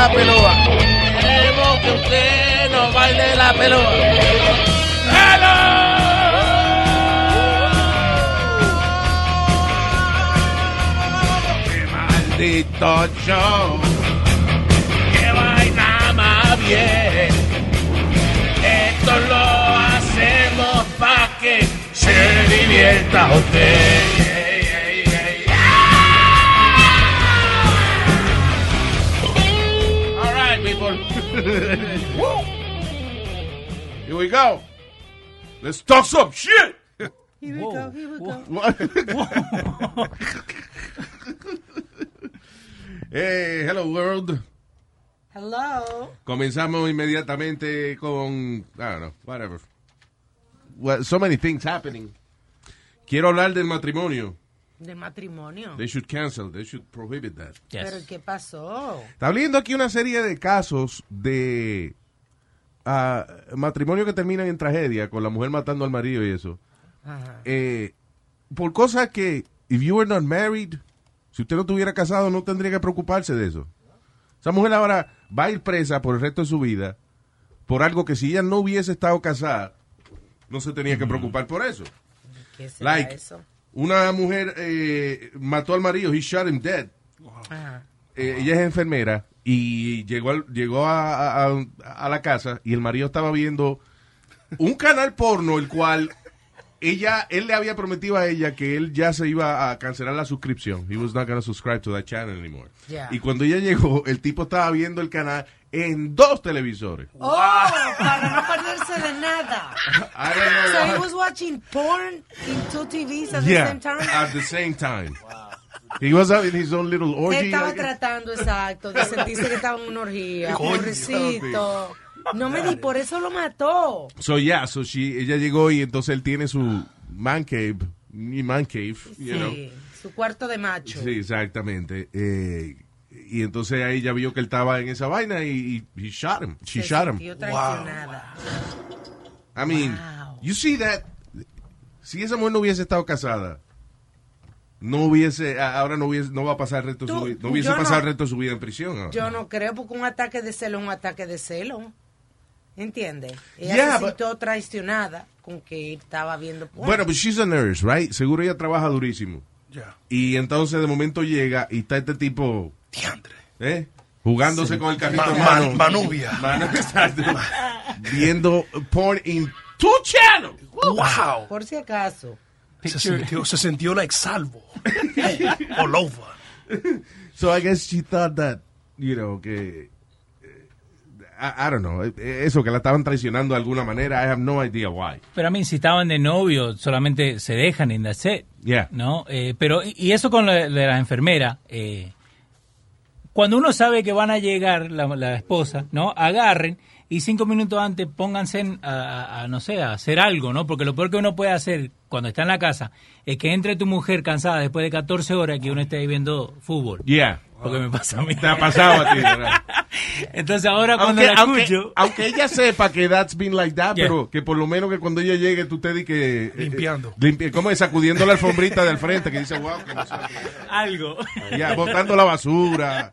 La pelota. Queremos que usted no baile la pelota. ¡Hello! ¡Qué maldito show! ¡Qué vaina más bien! Esto lo hacemos pa' que se divierta usted. Here we go. Let's talk some shit. Here we go, here we go. hey, hello world. Hello. Comenzamos inmediatamente con, I don't know, whatever. Well, so many things happening. Quiero hablar del matrimonio. Del matrimonio. They should cancel. They should prohibit that. Pero ¿qué pasó? Está viendo aquí una serie de casos de ah, matrimonio que terminan en tragedia, con la mujer matando al marido y eso. Ajá. Eh, por cosas que, if you were not married, si usted no estuviera casado, no tendría que preocuparse de eso. Esa mujer ahora va a ir presa por el resto de su vida por algo que si ella no hubiese estado casada, no se tenía que preocupar por eso. ¿Qué será Like, eso? Una mujer eh, mató al marido, he shot him dead. Eh, ella es enfermera y llegó, al- llegó a, a- a la casa y el marido estaba viendo un canal porno el cual ella él le había prometido a ella que él ya se iba a cancelar la suscripción. He was not going to subscribe to that channel anymore. Y cuando ella llegó, el tipo estaba viendo el canal en dos televisores. Oh, para no perderse de nada. I don't know So he was watching porn in two TVs at Yeah, the same time. at the same time. He was having his own little orgy. Estaba tratando, exacto, de sentirse que estaba en una orgía. Pobrecito. No me di, por eso lo mató. So yeah, so she, ella llegó y entonces él tiene su man cave, mi man cave, you know. Su cuarto de macho. Sí, exactamente. Eh, y entonces ahí ya vio que él estaba en esa vaina y, y he shot him. She Se shot him. traicionada. I mean, Wow. you see that si esa mujer no hubiese estado casada, no hubiese ahora no hubiese no va a pasar el resto de su Tú- vida, no hubiese pasado no- el resto de su vida en prisión. ahora. Yo no creo, porque un ataque de celo es un ataque de celo. ¿Entiendes? Ella Yeah, se but- sintió traicionada con que estaba viendo porno. Bueno, pues she's a nurse, right? Seguro ella trabaja durísimo. Ya. Y entonces de momento llega y está este tipo Diantre. ¿eh? jugándose con el carrito Ma- en mano. man- manubia. Mano, exacto. Viendo porn in two channels. Wow. Por si acaso. Se sintió, se sintió like salvo. All over. So I guess she thought that, you know, que I, I don't know, eh, eso que la estaban traicionando de alguna manera, I have no idea why. Pero a mí, si estaban de novio, solamente se dejan en that's it, Yeah. ¿no? Eh, pero, y eso con lo de la enfermera, eh, cuando uno sabe que van a llegar la, la esposa, ¿no? Agarren y cinco minutos antes pónganse en- a, a- no sé, a hacer algo, ¿no? Porque lo peor que uno puede hacer cuando está en la casa es que entre tu mujer cansada después de 14 horas que uno esté ahí viendo fútbol. Yeah. Porque me pasa a mí. Te ha pasado a ti, ¿verdad? Entonces ahora cuando Aunque, la aunque, escucho... aunque ella sepa que that's been like that, Yeah. pero que por lo menos que cuando ella llegue tú te di que... eh, Limpiando. eh, limpie- ¿Cómo es? Sacudiendo la alfombrita del frente que dice, wow, que no sé. Algo. Ya, botando la basura.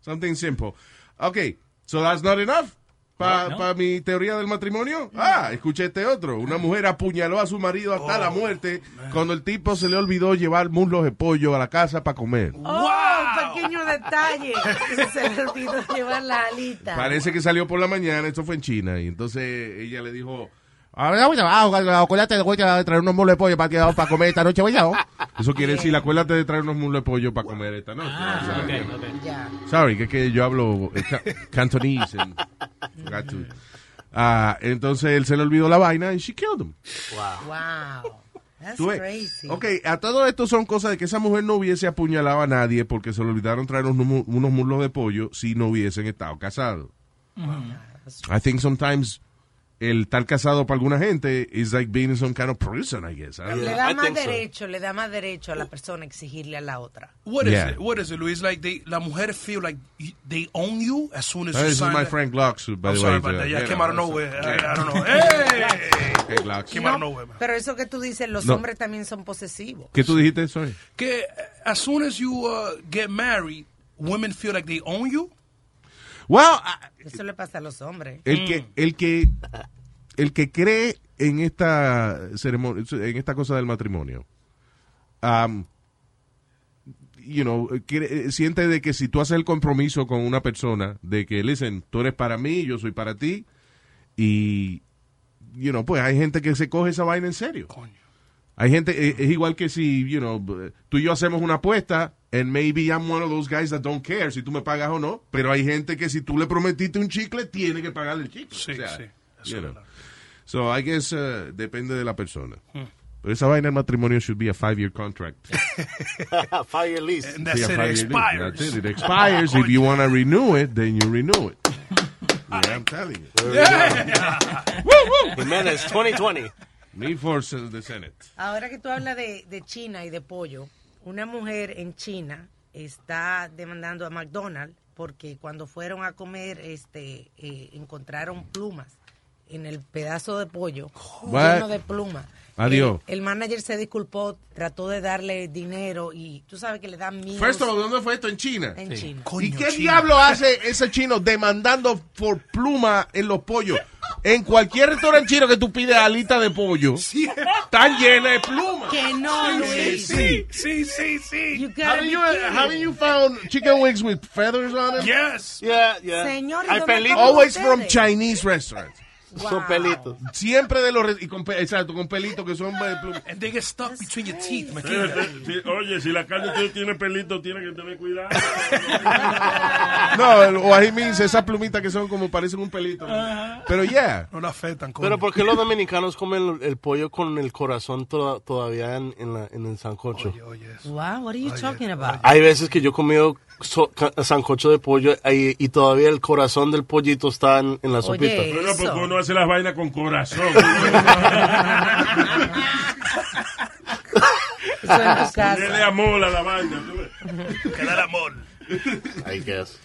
Something simple. Okay, so that's not enough. Para No, no. mi teoría del matrimonio. Ah, escuché este otro. Una mujer apuñaló a su marido hasta la muerte cuando el tipo se le olvidó llevar muslos de pollo a la casa para comer. ¡Oh! Pequeño detalle. Se le olvidó llevar la alita. Parece que salió por la mañana, esto fue en China, y entonces ella le dijo, "Ah, voy a- acuérdate voy a traer unos muslos de pollo para, para comer esta noche, voy a-". Eso quiere decir, acuérdate de traer unos muslos de pollo para comer esta noche. Ah, O sea, ok, ok. Ya. Sorry, que, es que yo hablo eh, ca- cantonese. and Ah, entonces él se le olvidó la vaina y she killed him. Wow. That's Tú ves. crazy. Ok, a todo esto son cosas de que esa mujer no hubiese apuñalado a nadie porque se le olvidaron traer unos, unos muslos de pollo si no hubiesen estado casados. I think sometimes el estar casado para alguna gente is like being in some kind of prison, I guess. I Le da I más think so. derecho, le da más derecho a la persona exigirle a la otra. What is Yeah. it? What is it, Luis? Like they, la mujer feel like they own you as soon as Uh, you this is sign my that- friend Glocks, by I'm the sorry way. about that. Yeah, you came know, out of that's- nowhere. I, yeah. I don't know. Hey, Okay, Glocks. came out of nowhere, man. Pero eso que tú dices, los No. hombres también son posesivos. ¿Qué tú dijiste, Soy? Que as soon as you uh, get married, women feel like they own you. Well, I- Eso le pasa a los hombres. el que el que el que cree en esta ceremonia en esta cosa del matrimonio um, you know quiere- eh, siente de que si tú haces el compromiso con una persona de que listen tú eres para mí yo soy para ti y you know pues hay gente que se coge esa vaina en serio. Hay gente eh, es igual que si you know tú y yo hacemos una apuesta and maybe I'm one of those guys that don't care si tú me pagas o no pero hay gente que si tú le prometiste un chicle tiene que pagarle el chicle Sí, O sea, sí. Eso you know. So I guess uh, depende de la persona. Pero esa vaina del matrimonio should be a five-year contract. Fire lease. And that's Sí, it. five-year expires. That's it. It expires. If you want to renew it, then you renew it. Yeah, I'm telling you. Jimenez 2020. Me for the Senate. Ahora que tú hablas de, de China y de pollo, una mujer en China está demandando a McDonald's porque cuando fueron a comer este eh, encontraron plumas en el pedazo de pollo What? lleno de plumas. Adiós. El, el manager se disculpó, trató de darle dinero y tú sabes que le dan mil First of all, ¿dónde fue esto? En China. en China. Coño, ¿Y qué China. diablo hace ese chino demandando por pluma en los pollos? En cualquier restaurante chino que tú pides alita de pollo, están llenas de plumas. Que no, Luis. Sí, sí, sí, sí. You Haven't you, haven't you found chicken wings with feathers on them? Yes. Yeah, yeah. Señor. Always from Chinese restaurants. Son pelitos. Siempre de los y con exacto, con pelitos que son de pluma. And they get stuck between your teeth. Sí, Oye, si la carne tiene pelito, tiene que tener cuidado. No, o ahí means esas plumitas que son como parecen un pelito. Pero yeah. No la afectan. Pero ¿por qué los dominicanos comen el, el pollo con el corazón to- todavía en, en, la- en el sancocho? Oye, oye, eso. Wow, what are you talking about? Hay veces que yo he comido so- sancocho de pollo y, y todavía el corazón del pollito está en, en la sopita. Oye, Bueno, porque eso. uno hace las vainas con corazón. Dele amor a la vaina. Que da el amor. I guess.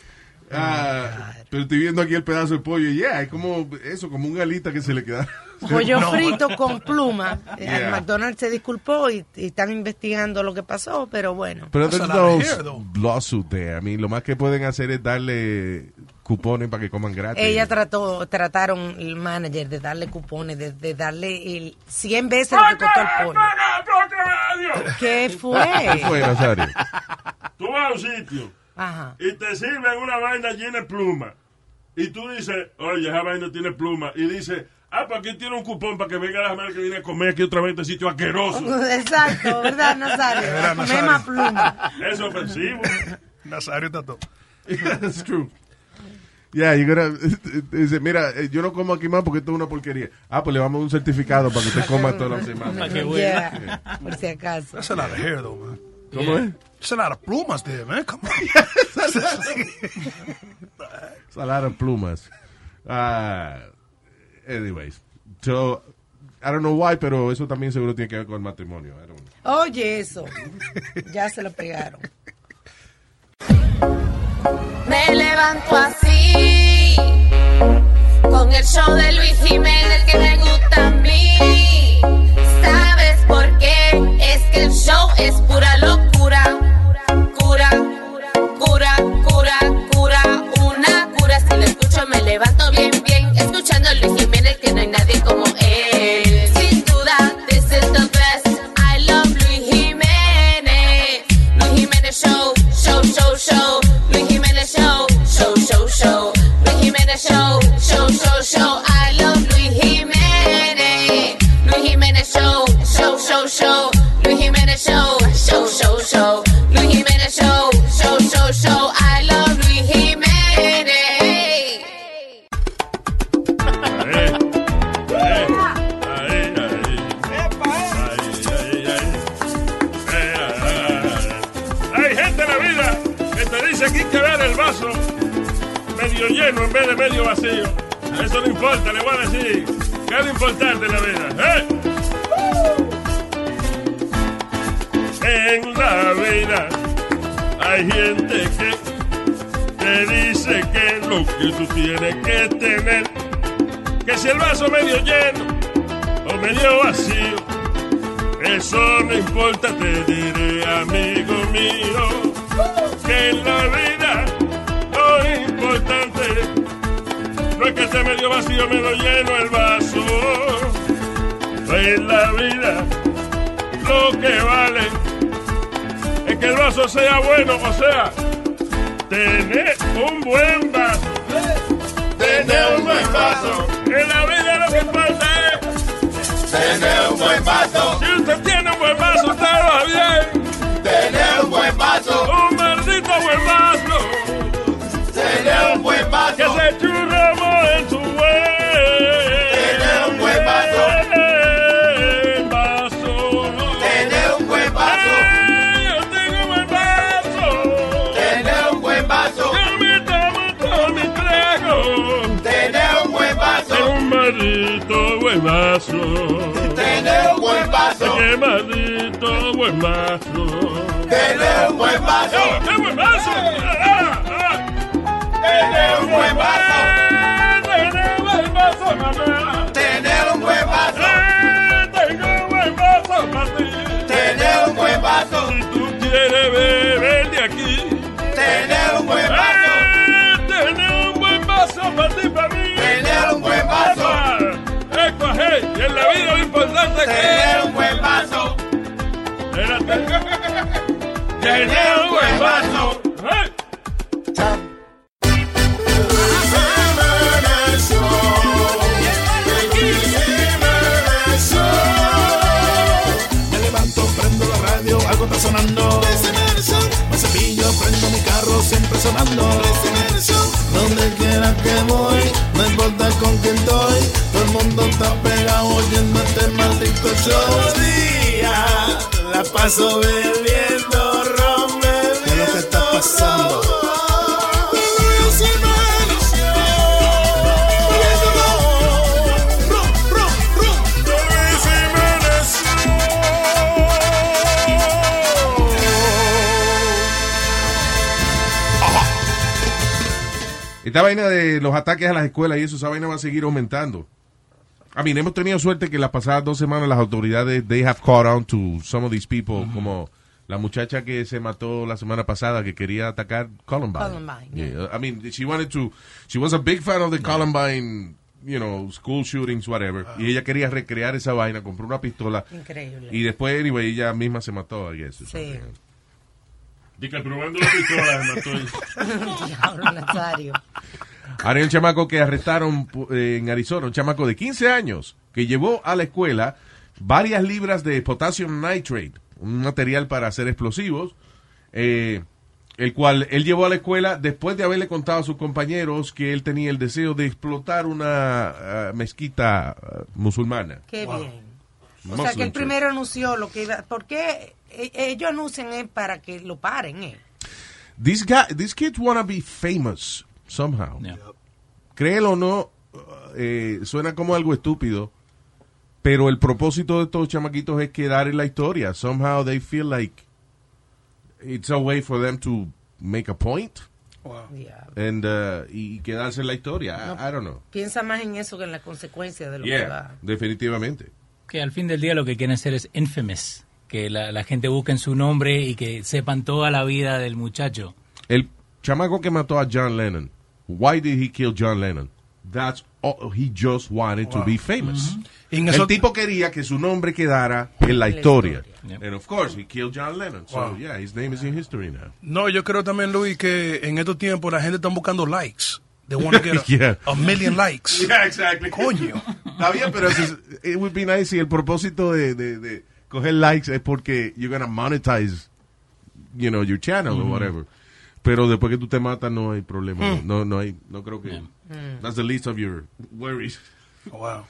Ah, pero estoy viendo aquí el pedazo de pollo. Yeah, es como eso, como un alita que se le queda. Pollo No. frito con pluma. Eh, Yeah. McDonald's se disculpó y, y están investigando lo que pasó, pero bueno. Pero there's no lawsuit there. I mean, lo más que pueden hacer es darle cupones para que coman gratis. Ella trató, trataron el manager de darle cupones, de, de darle el 100 veces lo que costó el pollo. ¿Qué ¿Qué fue? fue, Nazario? Tú vas a un sitio Ajá. y te sirven una vaina llena de pluma. Y tú dices, oye, esa vaina tiene pluma. Y dices, ah, pues aquí tiene un cupón para que venga la semana que viene a comer aquí otra vez en este sitio asqueroso. Exacto, ¿verdad, Nazario? Verdad, Nazario. más pluma. Es ofensivo. Nazario está todo. That's true. Yeah, you gotta, dice, mira, eh, yo no como aquí más porque esto es una porquería. Ah, pues le vamos a un certificado para que usted coma toda la semana. Qué bueno. Yeah, por si acaso. That's a lot of hair, though, man. ¿Cómo es? There's a lot of plumas there, man. Come on. It's a lot of plumas. Ah, anyways, so, I don't know why, pero eso también seguro tiene que ver con el matrimonio. I don't know. Oye, eso. Ya se lo pegaron. Me levanto así, con el show de Luis Jiménez que me gusta a mí. ¿Sabes por qué? Es que el show es pura locura. Bueno, o sea, vaso. Qué maldito buen vaso. Tener un buen vaso. ¡Eh, ¡Qué buen vaso! ¡Ah, ah! Tener un buen vaso. Tener un buen vaso, mamá. Tener un buen vaso. Eh, Tengo un buen vaso para ti. Tener un buen vaso. Si tú quieres beber de aquí. Tener un buen vaso. Eh, Tener un buen vaso para ti, para mí. Tener un buen vaso. Epa, epa, hey, en la vida lo importante que la radio, algo está sonando. Me cepillo, prendo mi carro, siempre sonando. Donde quiera que voy, no importa con quién estoy. Todo el mundo está pegado oyendo este maldito show. La paso bebiendo ron, ¿Qué es lo que está pasando? Esta vaina de los ataques a las escuelas y eso, esa vaina va a seguir aumentando. A mí, hemos tenido suerte que las pasadas dos semanas las autoridades, they have caught on to some of these people, como la muchacha que se mató la semana pasada que quería atacar Columbine. Columbine, Yeah, I mean, she wanted to, she was a big fan of the Columbine, you know, school shootings, whatever, y ella quería recrear esa vaina, compró una pistola. Increíble. Y después, anyway, ella misma se mató, I guess. Sí. Dice, probando la pistola, me mató. Diablo, Nazario. Ahora hay un chamaco que arrestaron eh, en Arizona, un chamaco de 15 años, que llevó a la escuela varias libras de potassium nitrate, un material para hacer explosivos, eh, el cual él llevó a la escuela después de haberle contado a sus compañeros que él tenía el deseo de explotar una ah, mezquita ah, musulmana. Qué bien. O Muslim sea, que church. primero anunció lo que iba. ¿Por qué eh, ellos anuncian es para que lo paren? Eh? These, guy, these kids wanna be famous somehow. Créelo o no, eh, suena como algo estúpido, pero el propósito de estos chamaquitos es quedar en la historia. Somehow they feel like it's a way for them to make a point Yeah. and, uh, y quedarse en la historia. I- No. I, don't know. Piensa más en eso que en la consecuencia de lo que Yeah, va. definitivamente. Que al fin del día lo que quieren hacer es infamous. Que la, la gente busque en su nombre y que sepan toda la vida del muchacho. El chamaco que mató a John Lennon, why did he kill John Lennon? That's all, he just wanted to Wow. be famous. Y en El tipo quería que su nombre quedara en la historia. historia. And of course, he killed John Lennon. So, Wow. yeah, his name is in history now. No, yo creo también, Luis, que en estos tiempos la gente está buscando likes. They want to get a, Yeah. a million likes. Yeah, exactly. Coño. Está bien, pero es- it would be nice si el propósito de, de, de coger likes es porque you're gonna monetize, you know, your channel or Mhm. whatever. Pero después que tú te matas no hay problema. Mm. No, no hay, no creo que. Mm. That's the least of your worries. Wow.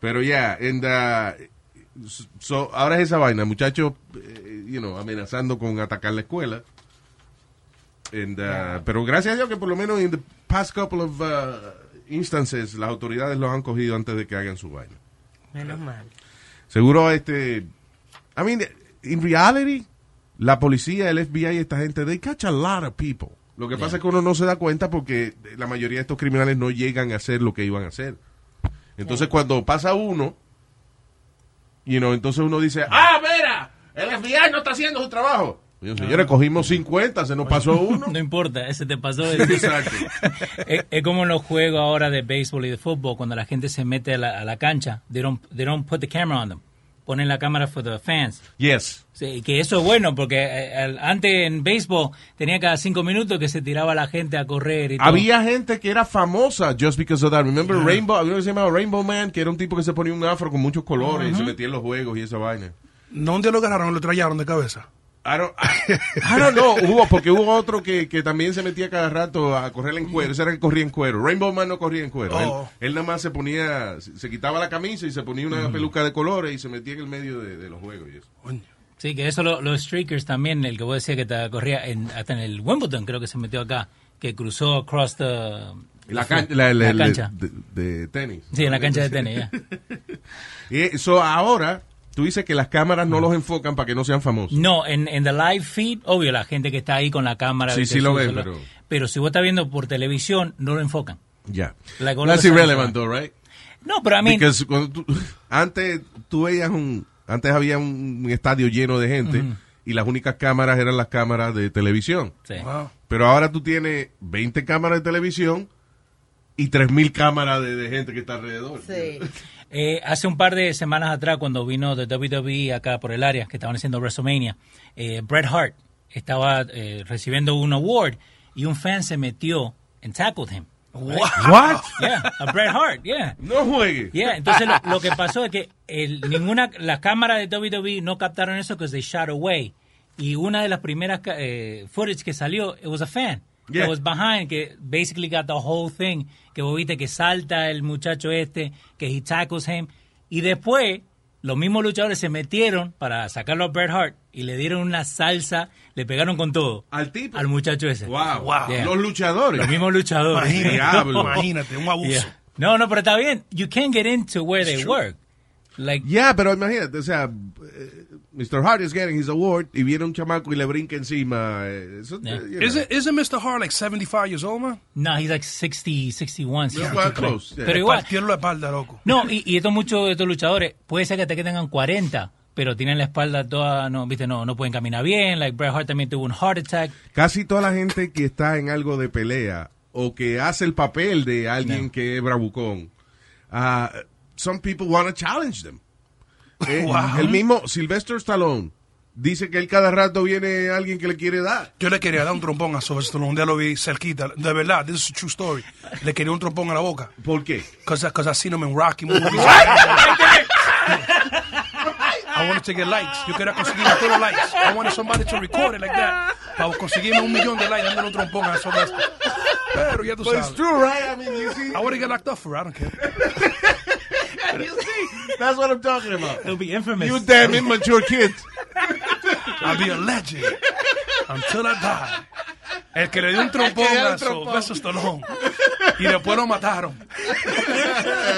Pero ya, and, uh, so, ahora es esa vaina, muchachos, eh, you know, amenazando con atacar la escuela. And, uh, Pero gracias a Dios que por lo menos en the past couple of uh, instances las autoridades los han cogido antes de que hagan su vaina. Menos mal. Seguro este... I mean, in reality, la policía, el FBI, esta gente, they catch a lot of people. Lo que pasa es que uno no se da cuenta porque la mayoría de estos criminales no llegan a hacer lo que iban a hacer. Entonces cuando pasa uno, you know, entonces uno dice, ah, mira, el FBI no está haciendo su trabajo. Y yo, señores, cogimos 50, se nos pasó uno. No importa, ese te pasó. de- Exacto. es, es como en los juegos ahora de béisbol y de fútbol, cuando la gente se mete a la, a la cancha, they don't, they don't put the camera on them. Ponen la cámara for the fans. Yes. Sí, que eso es bueno, porque eh, antes en béisbol tenía cada cinco minutos que se tiraba la gente a correr y todo. Había gente que era famosa just because of that. Remember Rainbow, había uno que se llamaba Rainbow Man, que era un tipo que se ponía un afro con muchos colores y se metía en los juegos y esa vaina. ¿No un día lo agarraron lo trallaron de cabeza? I don't, I don't know, hubo, porque hubo otro que, que también se metía cada rato a correr en cuero. Ese era el que corría en cuero. Rainbow Man no corría en cuero. Oh. Él, él nada más se ponía, se quitaba la camisa y se ponía una peluca de colores y se metía en el medio de, de los juegos y eso. Sí, que eso lo- los streakers también, el que vos decías que te corría en, hasta en el Wimbledon, creo que se metió acá, que cruzó across the... La, can- la- la- la cancha. de, de tenis. Sí, en la cancha de tenis, ya. Y eso ahora, tú dices que las cámaras no los enfocan para que no sean famosos. No, en, en the live feed, obvio, la gente que está ahí con la cámara. Sí, sí lo ven, pero- Pero si vos estás viendo por televisión, no lo enfocan. Ya. Of That's a irrelevant, though, right? No, pero I mean- Because cuando tú- antes tú veías un, antes había un, estadio lleno de gente y las únicas cámaras eran las cámaras de televisión. Sí. Pero ahora tú tienes 20 cámaras de televisión y 3000 cámaras de, de gente que está alrededor. Eh, hace un par de semanas atrás, cuando vino de WWE acá por el área, que estaban haciendo WrestleMania, eh, Bret Hart estaba eh, recibiendo un award y un fan se metió and tackled him. What? Yeah, a Bret Hart, yeah. No juegue. Yeah, entonces lo, lo que pasó es que el, ninguna, las cámaras de WWE no captaron eso because they shot away. Y una de las primeras ca- eh, footage que salió, it was a fan. Yeah. That was behind, que basically got the whole thing. Que vos viste que salta el muchacho este, que he tackles him. Y después, los mismos luchadores se metieron para sacarlo a Bret Hart y le dieron una salsa, le pegaron con todo. Al tipo. Al muchacho ese. Wow. Yeah. Los luchadores. Los mismos luchadores. Imagínate, un abuso. Yeah. No, no, pero está bien. You can't get into where they work. Like, Yeah, pero imagínate, o sea, eh, Mr. Hart is getting his award y viene un chamaco y le brinca encima. eh, Eso, Yeah. you know. Isn't, isn't Mr. Hart like 75 years old, man? No, he's like 60, 61. Yeah, 62, well, close, yeah. Pero igual. La espalda, loco. No, y, y estos muchos de estos luchadores, puede ser que te tengan 40, pero tienen la espalda toda, no, viste, no, no pueden caminar bien. Like Bret Hart también tuvo un heart attack. Casi toda la gente que está en algo de pelea o que hace el papel de alguien que es bravucón, uh, some people want to challenge them. Eh, Wow. El mismo Sylvester Stallone dice que él cada rato viene alguien que le quiere dar. Yo le quería dar un trompón a Sylvester Stallone. Un día lo vi cerquita. De verdad, this is a true story. Le quería un trompón a la boca. ¿Por qué? Because I seen him in Rocky movies. I wanted to get likes. Yo quería conseguir todos los likes. I wanted somebody to record it like that. Para conseguirme un millón de likes dándole un trompón a Sylvester. Pero ya tú But it's sabes. true, right? I mean, you see, I want to get locked up for it. I don't care. that's what I'm talking about. It'll be infamous. You damn immature kid. I'll be a legend until I die. El que le dio un trompón que dio un a trompón. Sylvester Stallone. Y después lo mataron.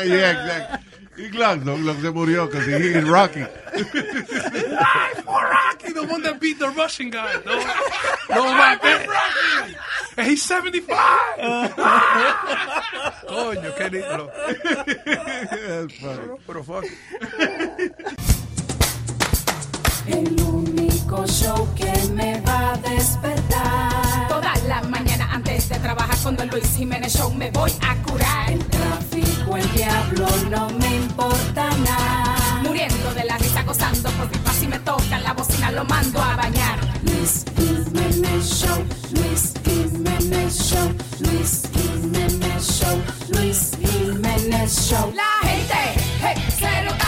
yeah, exactly. Y claro, lo, lo se murió because he hit Rocky. Ay, for Rocky, the one that beat the Russian guy. No, no maté. And he's 75. Coño, qué lindo. Pero, pero fuck. El único show que me va a despertar. Toda la mañana antes de trabajar con Don Luis Jiménez Show me voy a curar. El tráfico, el diablo, no me importa nada. Muriendo de la risa, gozando por pipa si me toca la bocina, lo mando a bañar. Luis Jiménez Show, Luis Jiménez Show, Luis Jiménez Show, Luis Jiménez Show. La gente, hey, se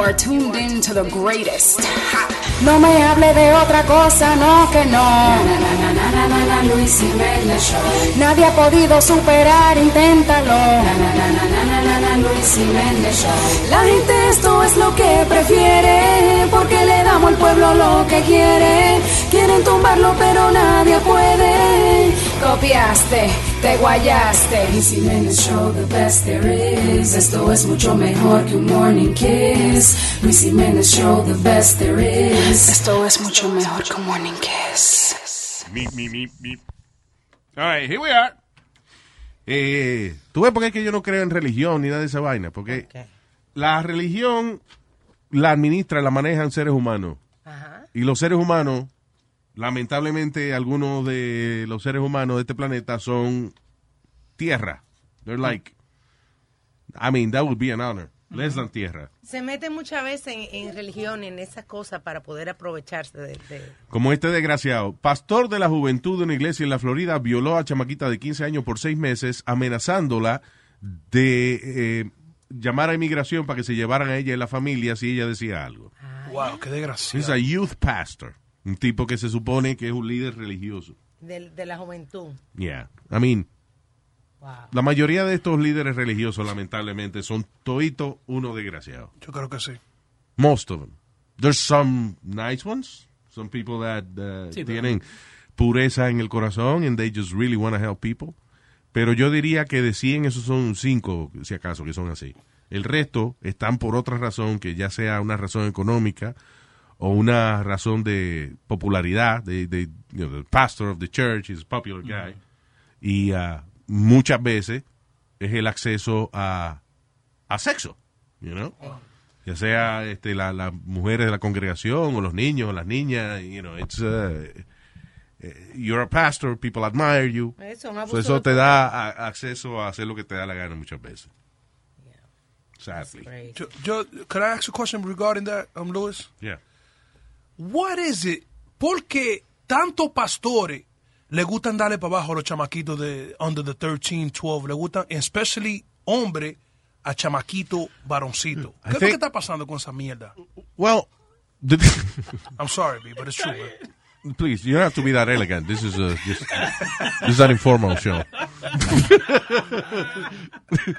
are tuned in to the greatest. No me hable de otra cosa, no que no. Nadie ha podido superar, inténtalo. La gente esto es lo que prefiere, porque le damos al pueblo lo que quiere. Quieren tumbarlo, pero nadie puede. Copiaste, te guayaste. Luis Jiménez Show, the best there is. Esto es mucho mejor que un morning kiss. Luis Jiménez Show, the best there is. Esto es mucho mejor que un morning kiss. Me, me, me, me. All right, here we are. Eh, Tú ves por qué es que yo no creo en religión ni nada de esa vaina. Porque la religión la administra, la manejan seres humanos. Y los seres humanos, lamentablemente, algunos de los seres humanos de este planeta son tierra. They're like, I mean, that would be an honor. Less than tierra. Se mete muchas veces en, en religión, en esas cosas, para poder aprovecharse de... de- Como este desgraciado. Pastor de la juventud de una iglesia en la Florida violó a chamaquita de 15 años por seis meses, amenazándola de eh, llamar a inmigración para que se llevaran a ella y la familia si ella decía algo. Wow, qué desgracia. Es a youth pastor. Un tipo que se supone que es un líder religioso. de, de la juventud. Yeah. I mean, la mayoría de estos líderes religiosos, lamentablemente, son toito uno desgraciado. Yo creo que sí. Most of them. There's some nice ones. Some people that uh, Sí, pero- tienen pureza en el corazón and they just really want to help people. Pero yo diría que de 100 esos son 5, si acaso, que son así. El resto están por otra razón, que ya sea una razón económica o una razón de popularidad. De, de, you know, the pastor of the church is a popular guy. Y uh, muchas veces es el acceso a, a sexo, you know? ya sea este, la- las mujeres de la congregación o los niños o las niñas, you know, it's, uh, eh, you're a pastor, people admire you. Eso, un So eso te da a- acceso a hacer lo que te da la gana muchas veces. Sadly. Yo, yo, can I ask a question regarding that, um, Lewis? Yeah. What is it? ¿Por qué tantos pastores le gustan darle para abajo a los chamaquitos de under the 13, 12? Le gustan, especially hombre, a chamaquito varoncito. ¿Qué es lo que está pasando con esa mierda? Well, the- I'm sorry, B, but it's true, man. Please, you don't have to be that elegant. This is a, just, this is an informal show.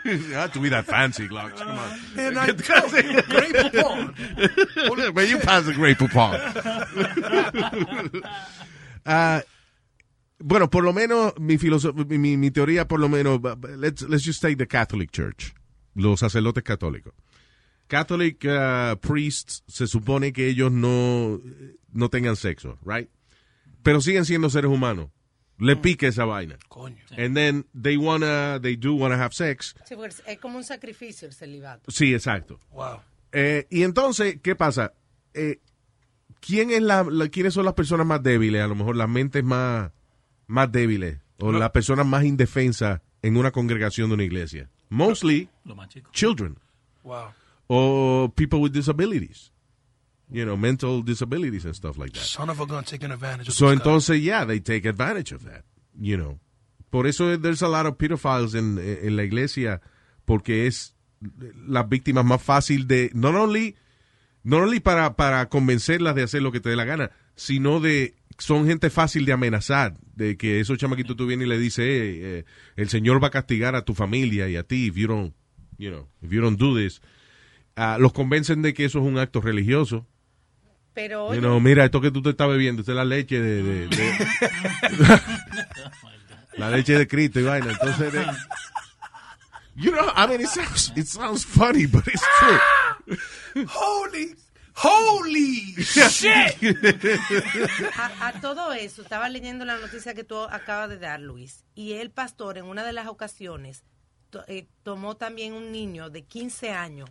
you have to be that fancy, Glocks. Come on. And I Great Poupon. But you pass the great poupon. Ah, bueno, por lo menos mi, mi- mi teoría, por lo menos, let's, let's just take the Catholic Church, los sacerdotes católicos. Catholic uh, priests se supone que ellos no, no tengan sexo, right? Pero siguen siendo seres humanos. Le pica esa vaina. And then they wanna, they do wanna have sex. Sí, porque es- como un sacrificio el celibato. Sí, exacto. Wow. Eh, y entonces, ¿qué pasa? Eh, ¿quién es la, la- ¿Quiénes son las personas más débiles? A lo mejor las mentes más, más débiles o las personas más indefensas en una congregación de una iglesia. Mostly Lo más chico. children Wow. Or people with disabilities. You know, mental disabilities and stuff like that. Son of a gun taking advantage of So entonces, yeah, they take advantage of that, you know. Por eso there's a lot of pedophiles en, en la iglesia, porque es las víctimas más fácil de, not only, not only para, para convencerlas de hacer lo que te dé la gana, sino de, son gente fácil de amenazar, de que esos chamaquitos tú vienes y le dices, "Hey, eh, el Señor va a castigar a tu familia y a ti if you don't, you know, if you don't do this. Ah, los convencen de que eso es un acto religioso. Pero, You oye, know, mira, esto que tú te estás bebiendo, esta es la leche de... de- de- la leche de Cristo y vaina. Entonces, de- you know, I mean, it sounds, it sounds funny, but it's true. Holy, holy shit. a, a todo eso, estaba leyendo la noticia que tú acabas de dar, Luis, y el pastor en una de las ocasiones to- eh, tomó también un niño de 15 años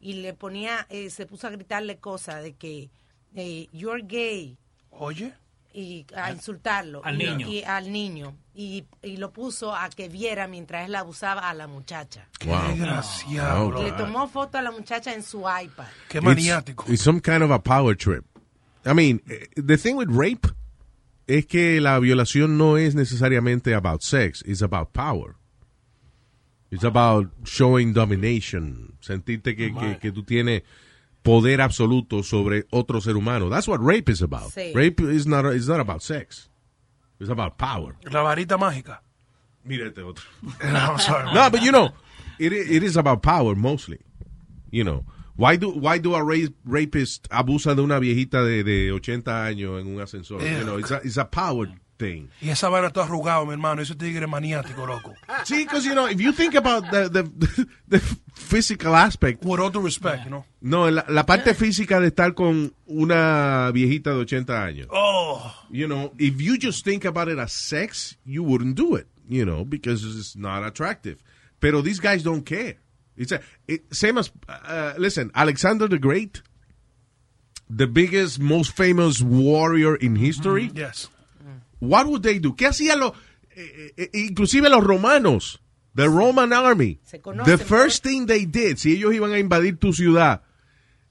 y le ponía, eh, se puso a gritarle cosas de que eh, you're gay Oye. y a insultarlo Al y, niño. y al niño y, y lo puso a que viera mientras él abusaba a la muchacha. Wow. desgraciado, Wow. Le tomó foto a la muchacha en su iPad. Qué It's- maniático. It's, some kind of a power trip. I mean, eh, the thing with rape es que la violación no es necesariamente about sex, it's about power. It's about showing domination. Sentirte que, que, que tú tienes poder absoluto sobre otro ser humano. That's what rape is about. Sí. Rape is not, is not about sex. It's about power. La varita mágica. Mira este otro. No, I'm sorry. No, but you know, it, it is about power mostly. You know, why do why do a rape, rapist abusa de una viejita de, de 80 años en un ascensor? Yeah. You know, it's a, it's a power thing. Y esa vaina está arrugado, mi hermano. Ese tigre maniático, loco. See, because you know, if you think about the the, the physical aspect, With all due respect, you know. no, la, la parte física de estar con una viejita de 80 años. Oh. You know, if you just think about it as sex, you wouldn't do it. You know, because it's not attractive. Pero these guys don't care. It's a, it, same as uh, listen, Alexander the Great, the biggest, most famous warrior in history. Yes. What would they do? ¿Qué hacían los, eh, eh, inclusive los romanos, the Roman army? Se conocen, The first thing they did, si ellos iban a invadir tu ciudad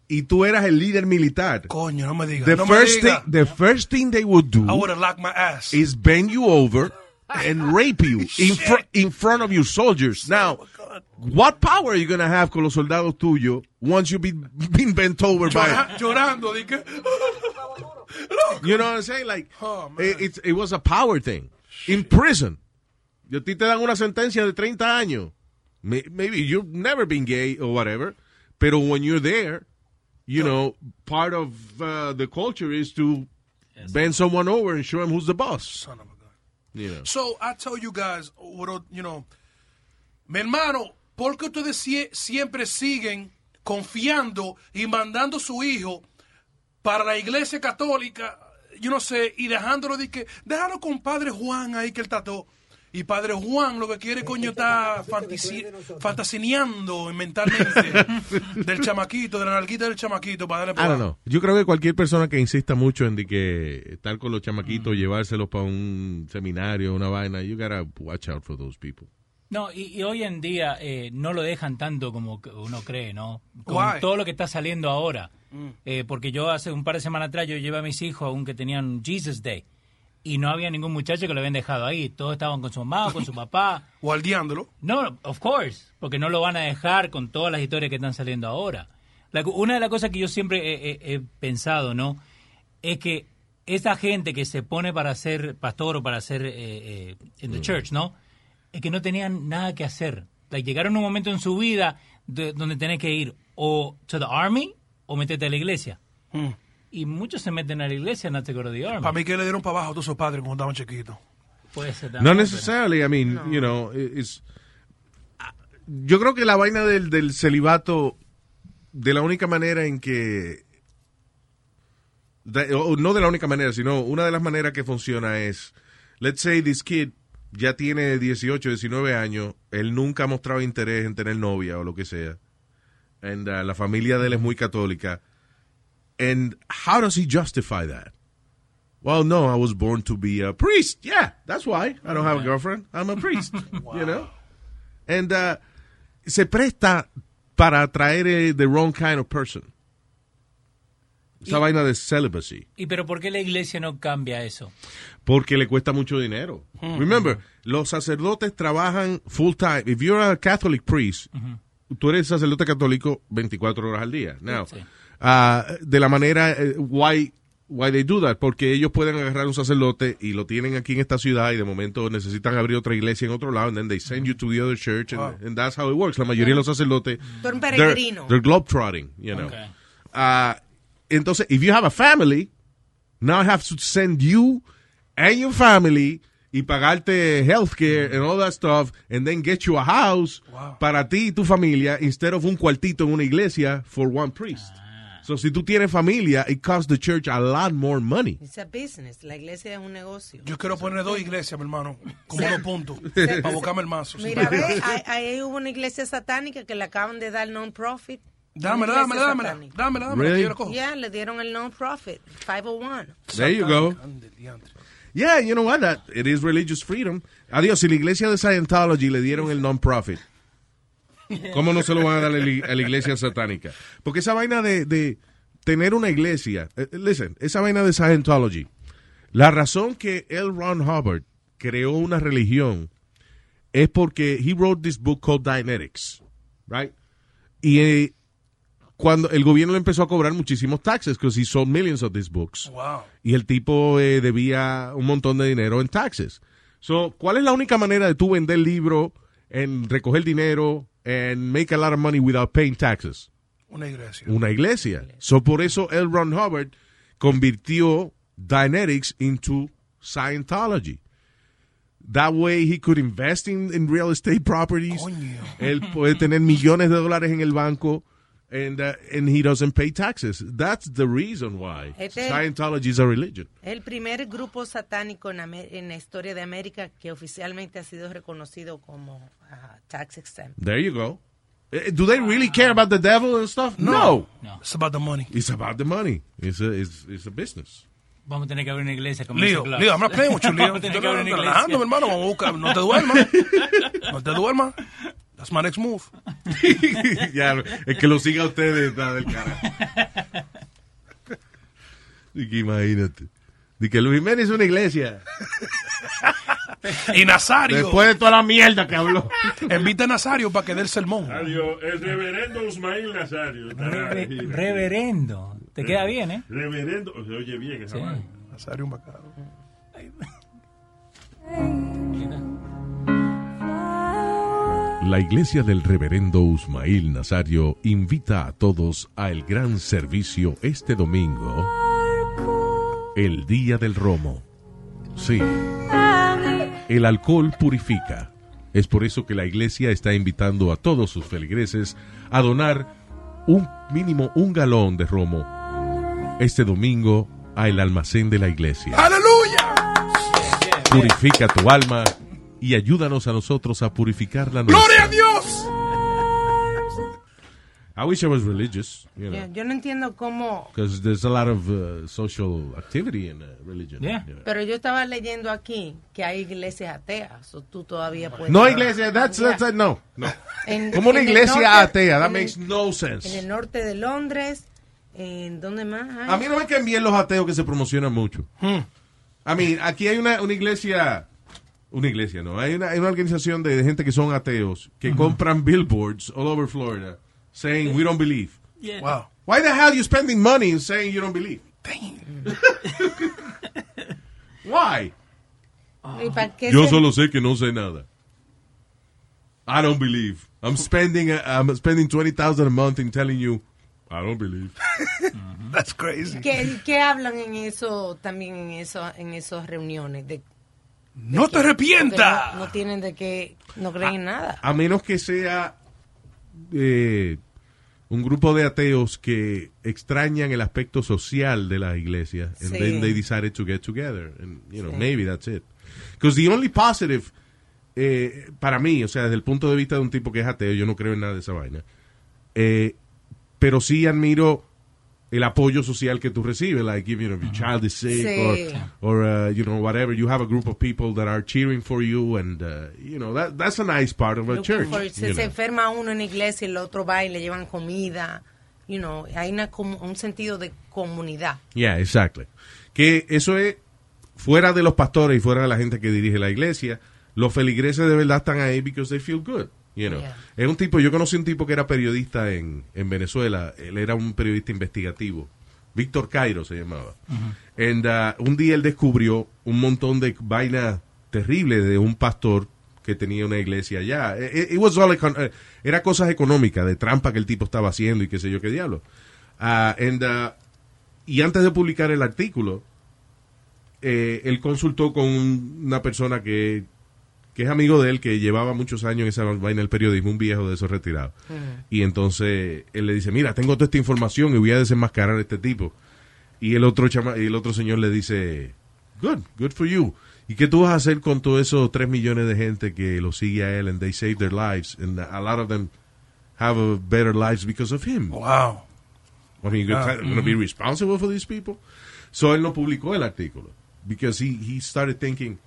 y tú eras el líder militar, Coño, no me digas. the no me first diga. thing, the first thing they would do I would have locked my ass. is bend you over and rape you in, fr- in front of your soldiers. Now, what power are you going to have con los soldados tuyos once you've been, been bent over by, Llora- llorando, di que. you know what I'm saying? Like, Oh, man. it, it's- it was a power thing. In prison, y a ti te dan una sentencia de 30 años. Maybe you've never been gay or whatever, pero when you're there, you know, part of uh, the culture is to bend someone over and show them who's the boss. Son of a gun. You know. So, I tell you guys, what, you know, mi hermano, ¿por qué ustedes sie- siempre siguen confiando y mandando su hijo para la iglesia católica, yo no sé, y dejándolo de que, déjalo con Padre Juan ahí que él trató. Y Padre Juan lo que quiere, coño, está fantasi fantasineando mentalmente del chamaquito, de la nalguita del chamaquito para darle I don't know. Yo creo que cualquier persona que insista mucho en de que estar con los chamaquitos, llevárselos para un seminario, una vaina, you gotta watch out for those people. No, y, y hoy en día eh, no lo dejan tanto como uno cree, ¿no? Con Why? todo lo que está saliendo ahora. Mm. Eh, porque yo hace un par de semanas atrás yo llevé a mis hijos a un que tenían Jesus Day. Y no había ningún muchacho que lo habían dejado ahí. Todos estaban con su mamá o con su papá. Guardiándolo. No, of course. Porque no lo van a dejar con todas las historias que están saliendo ahora. La- una de las cosas que yo siempre he, he- he pensado, ¿no? Es que esa gente que se pone para ser pastor o para ser eh, eh, en the church, ¿no? Es que no tenían nada que hacer. Like, llegaron a un momento en su vida de- donde tenés que ir o to the army o meterte a la iglesia. Mm. Y muchos se meten a la iglesia go to the army. Para mí que le dieron para abajo a todos sus padres cuando estaban chiquitos. Puede ser No también, pero- necessarily, I mean, you know, it's, yo creo que la vaina del, del celibato, de la única manera en que, de- o no de la única manera, sino una de las maneras que funciona es, let's say this kid ya tiene 18, 19 años, él nunca ha mostrado interés en tener novia o lo que sea, and uh, la familia de él es muy católica, and how does he justify that? Well, no, I was born to be a priest. Yeah, that's why. I don't have a girlfriend. I'm a priest. You know? And uh, se presta para atraer eh, the wrong kind of person. Esa vaina de celibacy. ¿Y pero por qué la iglesia no cambia eso? Porque le cuesta mucho dinero. Remember, los sacerdotes trabajan full time. If you're a Catholic priest, tú eres sacerdote católico 24 horas al día. Now, Sí. ah, de la manera, eh, why, why they do that? Porque ellos pueden agarrar un sacerdote y lo tienen aquí en esta ciudad y de momento necesitan abrir otra iglesia en otro lado and then they send you to the other church and, and that's how it works. La mayoría de los sacerdotes, they're, they're globetrotting, you know. Okay. Ah, entonces, if you have a family, now I have to send you and your family y pagarte healthcare and all that stuff, and then get you a house para ti y tu familia instead of un cuartito en una iglesia for one priest. So, si tú tienes familia, it costs the church a lot more money. It's a business. La iglesia es un negocio. Yo quiero poner dos iglesias, mi hermano, como Sí. dos puntos, Sí. para buscarme el mazo. Mira, ve, ahí, ahí hubo una iglesia satánica que le acaban de dar non-profit. Dámela, dámela, iglesia dámela, dámela, dámela, yo la cojo. Ya, le dieron el non-profit, 501. There you go. Yeah, you know what? That, it is religious freedom. Adiós, si la iglesia de Scientology le dieron el non-profit, ¿cómo no se lo van a dar a la iglesia satánica? Porque esa vaina de, de tener una iglesia, eh, listen, esa vaina de Scientology, la razón que L. Ron Hubbard creó una religión es porque he wrote this book called Dianetics, right? Y eh, cuando el gobierno le empezó a cobrar muchísimos taxes, because he sold millions of these books. Wow. Y el tipo eh, debía un montón de dinero en taxes. So, ¿cuál es la única manera de tú vender libro, en recoger dinero, and make a lot of money without paying taxes? Una iglesia. Una iglesia. So, por eso L. Ron Hubbard convirtió Dianetics into Scientology. That way he could invest in, in real estate properties. Él puede tener millones de dólares en el banco and, uh, and he doesn't pay taxes. That's the reason why Este- Scientology is a religion. El primer grupo satánico en, Amer- en la historia de América que oficialmente ha sido reconocido como ah, tax exempt. There you go. Eh, Do they really care about the devil and stuff? No. No. It's about the money. It's about the money. It's a, it's, it's a business. Vamos a tener que abrir una iglesia como Leo, dice Klaus. Leo, I'm not playing with you, Leo. Vamos a tener que abrir estoy una relajando, mi iglesia. hermano. Vamos a buscar. No te duermas. No te duermas. That's my next move. ya, el que lo siga a ustedes está del cara. Y que imagínate. De que Luis Jiménez es una iglesia. Y Nazario. Después de toda la mierda que habló. Invita a Nazario para que dé el sermón. Adiós. El reverendo Usmail Nazario. Re- reverendo. Te queda bien, ¿eh? Reverendo. Se oye bien esa Sí. Nazario un bacano. La iglesia del reverendo Usmail Nazario invita a todos a el gran servicio este domingo, el Día del Romo. Sí, el alcohol purifica. Es por eso que la iglesia está invitando a todos sus feligreses a donar un mínimo un galón de romo este domingo a el almacén de la iglesia. ¡Aleluya! Purifica tu alma y ayúdanos a nosotros a purificar la nuestra. ¡Gloria a Dios! I wish I was religious, you know, Yo, yo no entiendo cómo, because there's a lot of uh, social activity in uh, religion. Yeah. you know. pero yo estaba leyendo aquí que hay iglesias ateas, o tú todavía puedes... No iglesia, that's, that's, uh, no, no. En- Como una en iglesia norte- atea, that en el- makes no En sense. el norte de Londres, ¿en dónde más hay? A mí no me caen bien los ateos que se promocionan mucho. I mean, aquí hay una, una iglesia, una iglesia, no, hay una, hay una organización de, gente que son ateos que compran billboards all over Florida saying we don't believe. Wow. Why the hell you spending money saying you don't believe? Why? ¿Y para qué Yo solo sé que no sé nada. I don't believe. I'm spending uh, I'm spending 20,000 a month in telling you I don't believe. That's crazy. ¿Qué, qué hablan en eso, también en eso, en esas reuniones? De, No te arrepientas. No, no tienen de qué, no creen en nada. A menos que sea eh, un grupo de ateos que extrañan el aspecto social de la iglesia and Sí. then they decided to get together and you know Sí. maybe that's it. Because the only positive eh, para mí, o sea, desde el punto de vista de un tipo que es ateo, yo no creo en nada de esa vaina. Eh, pero sí admiro el apoyo social que tú recibes, like if you know, your child is sick Sí. or, or uh, you know whatever, you have a group of people that are cheering for you and uh, you know that that's a nice part of a Looking church. for- se, se know. enferma uno en la iglesia y el otro va y le llevan comida. You know, hay una, un sentido de comunidad. Yeah, exactly. Que eso es fuera de los pastores y fuera de la gente que dirige la iglesia, los feligreses de verdad están ahí because they feel good. You know. Yeah. Es un tipo, yo conocí un tipo que era periodista en, en Venezuela, él era un periodista investigativo. Víctor Cairo se llamaba. And, uh, un día él descubrió un montón de vainas terribles de un pastor que tenía una iglesia allá. It- it was all eh, era cosas económicas, de trampa que el tipo estaba haciendo y qué sé yo qué diablo. And, uh, y antes de publicar el artículo, eh, él consultó con un- una persona que, que es amigo de él, que llevaba muchos años en esa vaina del periodismo, un viejo de esos retirados. Y entonces él le dice, mira, tengo toda esta información y voy a desenmascarar a este tipo. Y el otro, chama- y el otro señor le dice, good, good for you. ¿Y qué tú vas a hacer con todos esos tres millones de gente que lo sigue a él and they save their lives and a lot of them have a better lives because of him? Wow. I mean, you're Ah, going to be responsible for these people. So él no publicó el artículo because he he started thinking.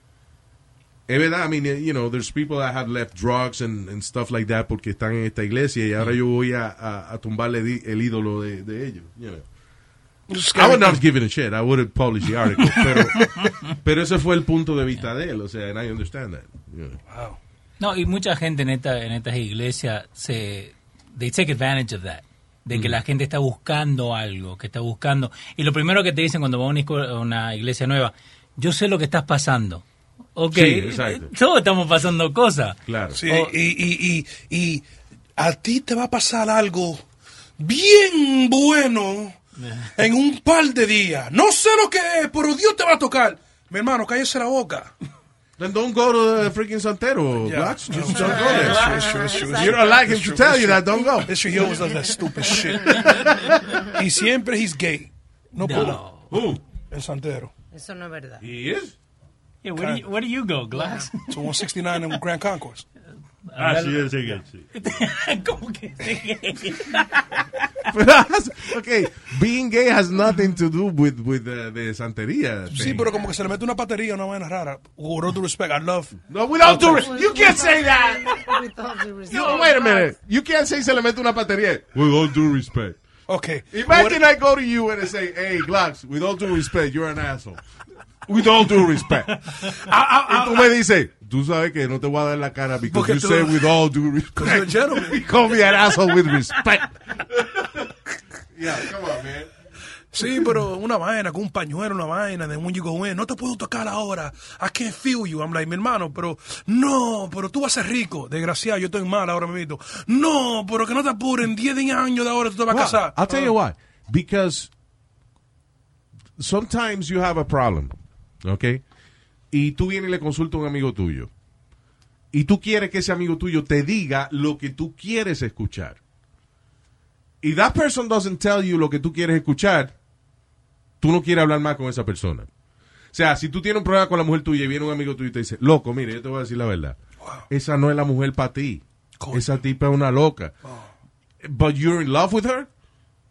Es verdad, I mean, you know, there's people that have left drugs and, and stuff like that porque están en esta iglesia y ahora yo voy a, a, a tumbarle el ídolo de, de ellos. You know. I would not give it a shit. I would have published the article. pero, pero ese fue el punto de vista de él. O sea, and I understand that. you know. No, y mucha gente en, esta, en estas iglesias se... They take advantage of that. de que la gente está buscando algo, que está buscando. Y lo primero que te dicen cuando vas a una iglesia nueva, yo sé lo que estás pasando. Ok, Sí, exacto. todos estamos pasando cosas. Claro. Sí, Oh. y, y, y, y a ti te va a pasar algo bien bueno en un par de días. No sé lo que es, pero Dios te va a tocar. Mi hermano, cállese la boca. Then don't go to the freaking Santero, Yeah. Blacks. Just It's don't go there. true, it's true, it's true, it's You don't like him It's to true, tell you true. that, don't go. True, he always does that stupid shit. y siempre he's gay. No, puedo. Who? El santero. Eso no es verdad. He is? Yeah, where, do you, where do you go, Glass? To 169 en Grand Concourse. Ah, sí, ese que sí. ¿Cómo que But that's- okay, being gay has nothing to do with with uh, the santería. Sí, thing. pero como que se le mete una patería, una vaina rara. With all due respect, I love. No, with all due respect, you can't say that. With all due respect. You, wait a minute. You can't say se le mete una batería. With all due respect. Okay. Imagine I go to you and I say, hey, Glocks, with all due respect, you're an asshole. With all due respect. y tú me dices, tú sabes que no te voy a dar la cara because Porque you tú- say with all due Because you're a respect. gentleman. You call me an asshole with respect. yeah, come on, man. Sí, pero una vaina, con un pañuelo, una vaina, de when you go in, no te puedo tocar ahora, I can't feel you. I'm like, mi hermano, pero, no, pero tú vas a ser rico. Desgraciado, yo estoy mal ahora mismo. No, pero que no te apuren, 10 años de ahora tú te vas a casar. I'll tell you why. Because sometimes you have a problem, okay? Y tú vienes y le consultas a un amigo tuyo. Y tú quieres que ese amigo tuyo te diga lo que tú quieres escuchar. Y that person doesn't tell you lo que tú quieres escuchar, tú no quieres hablar más con esa persona. O sea, si tú tienes un problema con la mujer tuya y viene un amigo tuyo y te dice, loco, mire, yo te voy a decir la verdad. Esa no es la mujer para ti. Esa tipa es una loca. But you're in love with her,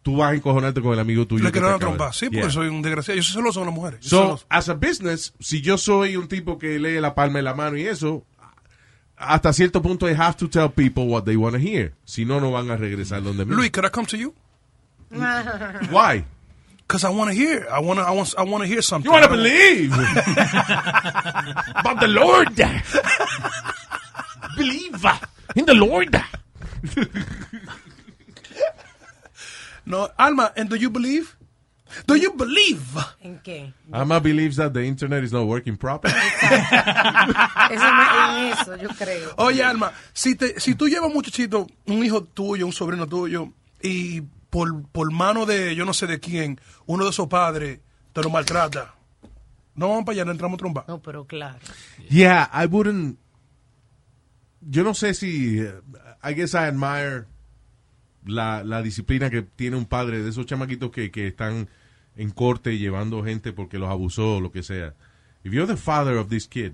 tú vas a encojonarte con el amigo tuyo. Le quiero dar trompa. Sí, porque Yeah. soy un desgraciado. Yo soy celoso con las mujeres. Yo So, celoso. as a business, si yo soy un tipo que lee la palma de la mano y eso, hasta cierto punto I have to tell people what they want to hear. Si no, no van a regresar donde mí. Luis, could I come to you? Why? Because I want to hear. I want to I want, I want to hear something. You want to believe about the Lord. believe in the Lord. No, Alma, and do you believe? Do you believe? ¿En qué? Alma believes that the internet is not working properly. Eso me- en eso yo creo. Oye, Alma, si, te, si tú llevas un muchachito, un hijo tuyo, un sobrino tuyo, y por, por mano de yo no sé de quién, uno de esos padres te lo maltrata, no vamos para allá, no entramos tromba. No, pero claro. Yeah, I wouldn't. Yo no sé si. uh, I guess I admire la, la disciplina que tiene un padre de esos chamaquitos que, que están en corte llevando gente porque los abusó o lo que sea. If you're the father of this kid,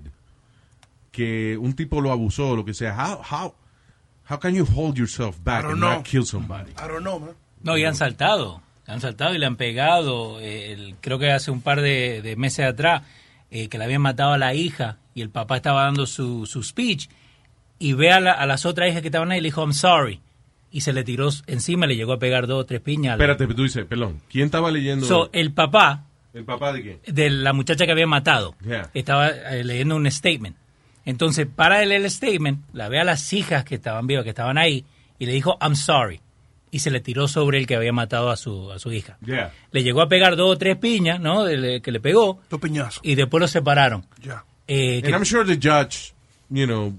que un tipo lo abusó o lo que sea, how, how, how can you hold yourself back and know. not kill somebody? I don't know, man. No, y han saltado. Han saltado y le han pegado. eh, el- creo que hace un par de, de meses atrás eh, que le habían matado a la hija y el papá estaba dando su, su speech y ve a, la- a las otras hijas que estaban ahí y le dijo, I'm sorry. Y se le tiró encima, le llegó a pegar dos o tres piñas. Espérate, tú dices, perdón, ¿quién estaba leyendo? So, el papá ¿El papá de quién? de la muchacha que había matado Yeah. estaba eh, leyendo un statement. Entonces, para él el statement, la ve a las hijas que estaban vivas, que estaban ahí, y le dijo, I'm sorry. Y se le tiró sobre el que había matado a su, a su hija. Yeah. Le llegó a pegar dos o tres piñas, ¿no? De- de- que le pegó. Dos piñazos. Y después los separaron. Ya. Eh, que- And I'm sure the judge, you know,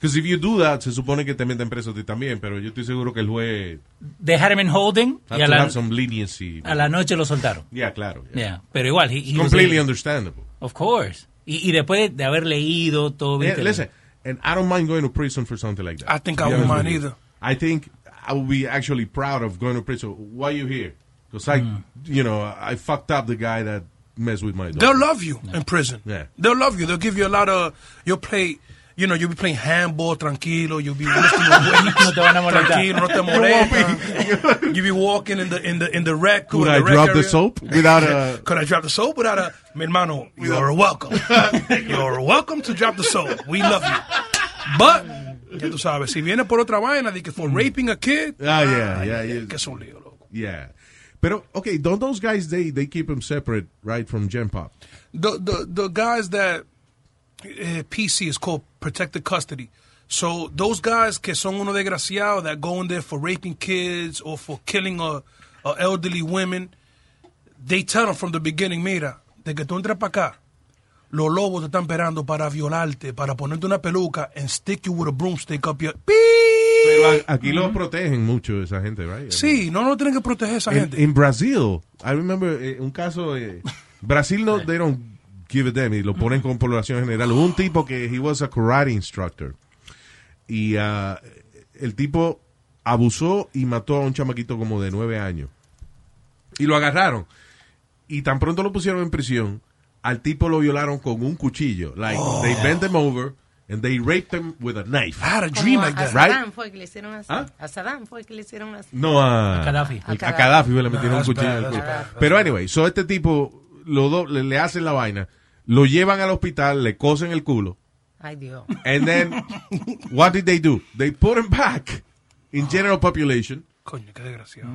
because if you do that, se supone que te meten preso a ti también, pero yo estoy seguro que el juez dejaron en holding y a la, have some leniency. a la noche lo soltaron. Yeah, claro. yeah. Yeah, Pero igual, he- he was completely able- understandable. Of course. Y, y después de, haber leído todo. Yeah, listen, and I don't mind going to prison for something like that. I think I honest mind either. I think I would be actually proud of going to prison. Why you here? Because I, Mm. you know, I fucked up the guy that messed with my They'll dog. love you in prison. Yeah. They'll love you. They'll give you a lot of. You'll play. You know, you'll be playing handball tranquilo. You'll be lifting the weights. No te van a molestar. Tranquilo, no te molestan. You'll be walking in the in the in the rec. Could in I the rec drop the soap without a? Could I drop the soap without a? Mi hermano, you're welcome. you're welcome to drop the soap. We love you. But, ya tú sabes, si viene por otra vaina de que for raping a kid, Ah, yeah, ay, yeah, yeah. que es un lío, loco. Yeah. Pero okay, don't those guys they they keep them separate, right, from Gen Pop? The the the guys that PC is called protected custody. So those guys que son unos desgraciados that go in there for raping kids or for killing a, a elderly women, they tell them from the beginning, mira, de que tú entres para acá, los lobos te están esperando para violarte, para ponerte una peluca and stick you with a broomstick up your... Pero aquí lo protegen mucho esa gente, right? Sí, no, no tienen que proteger a esa En, gente. en Brasil, I remember eh, un caso, eh, Brasil no, they don't give a damn y lo ponen con población general. Hubo un tipo que he was a karate instructor y ah, el tipo abusó y mató a un chamaquito como de nueve años y lo agarraron y tan pronto lo pusieron en prisión, al tipo lo violaron con un cuchillo. Like Oh. they bent him over and they raped him with a knife. I had a dream a, like a that. Right? Saddam fue que le hicieron así. ¿Ah? A Saddam fue que le hicieron así. No a, A Gaddafi. el- A Gaddafi le metieron un cuchillo bad, en el bad, Pero anyway, so este tipo lo do- le, le hacen la vaina, lo llevan al hospital, le cosen el culo. Ay, Dios. And then, what did they do? They put him back in general population. Coño, qué desgraciado.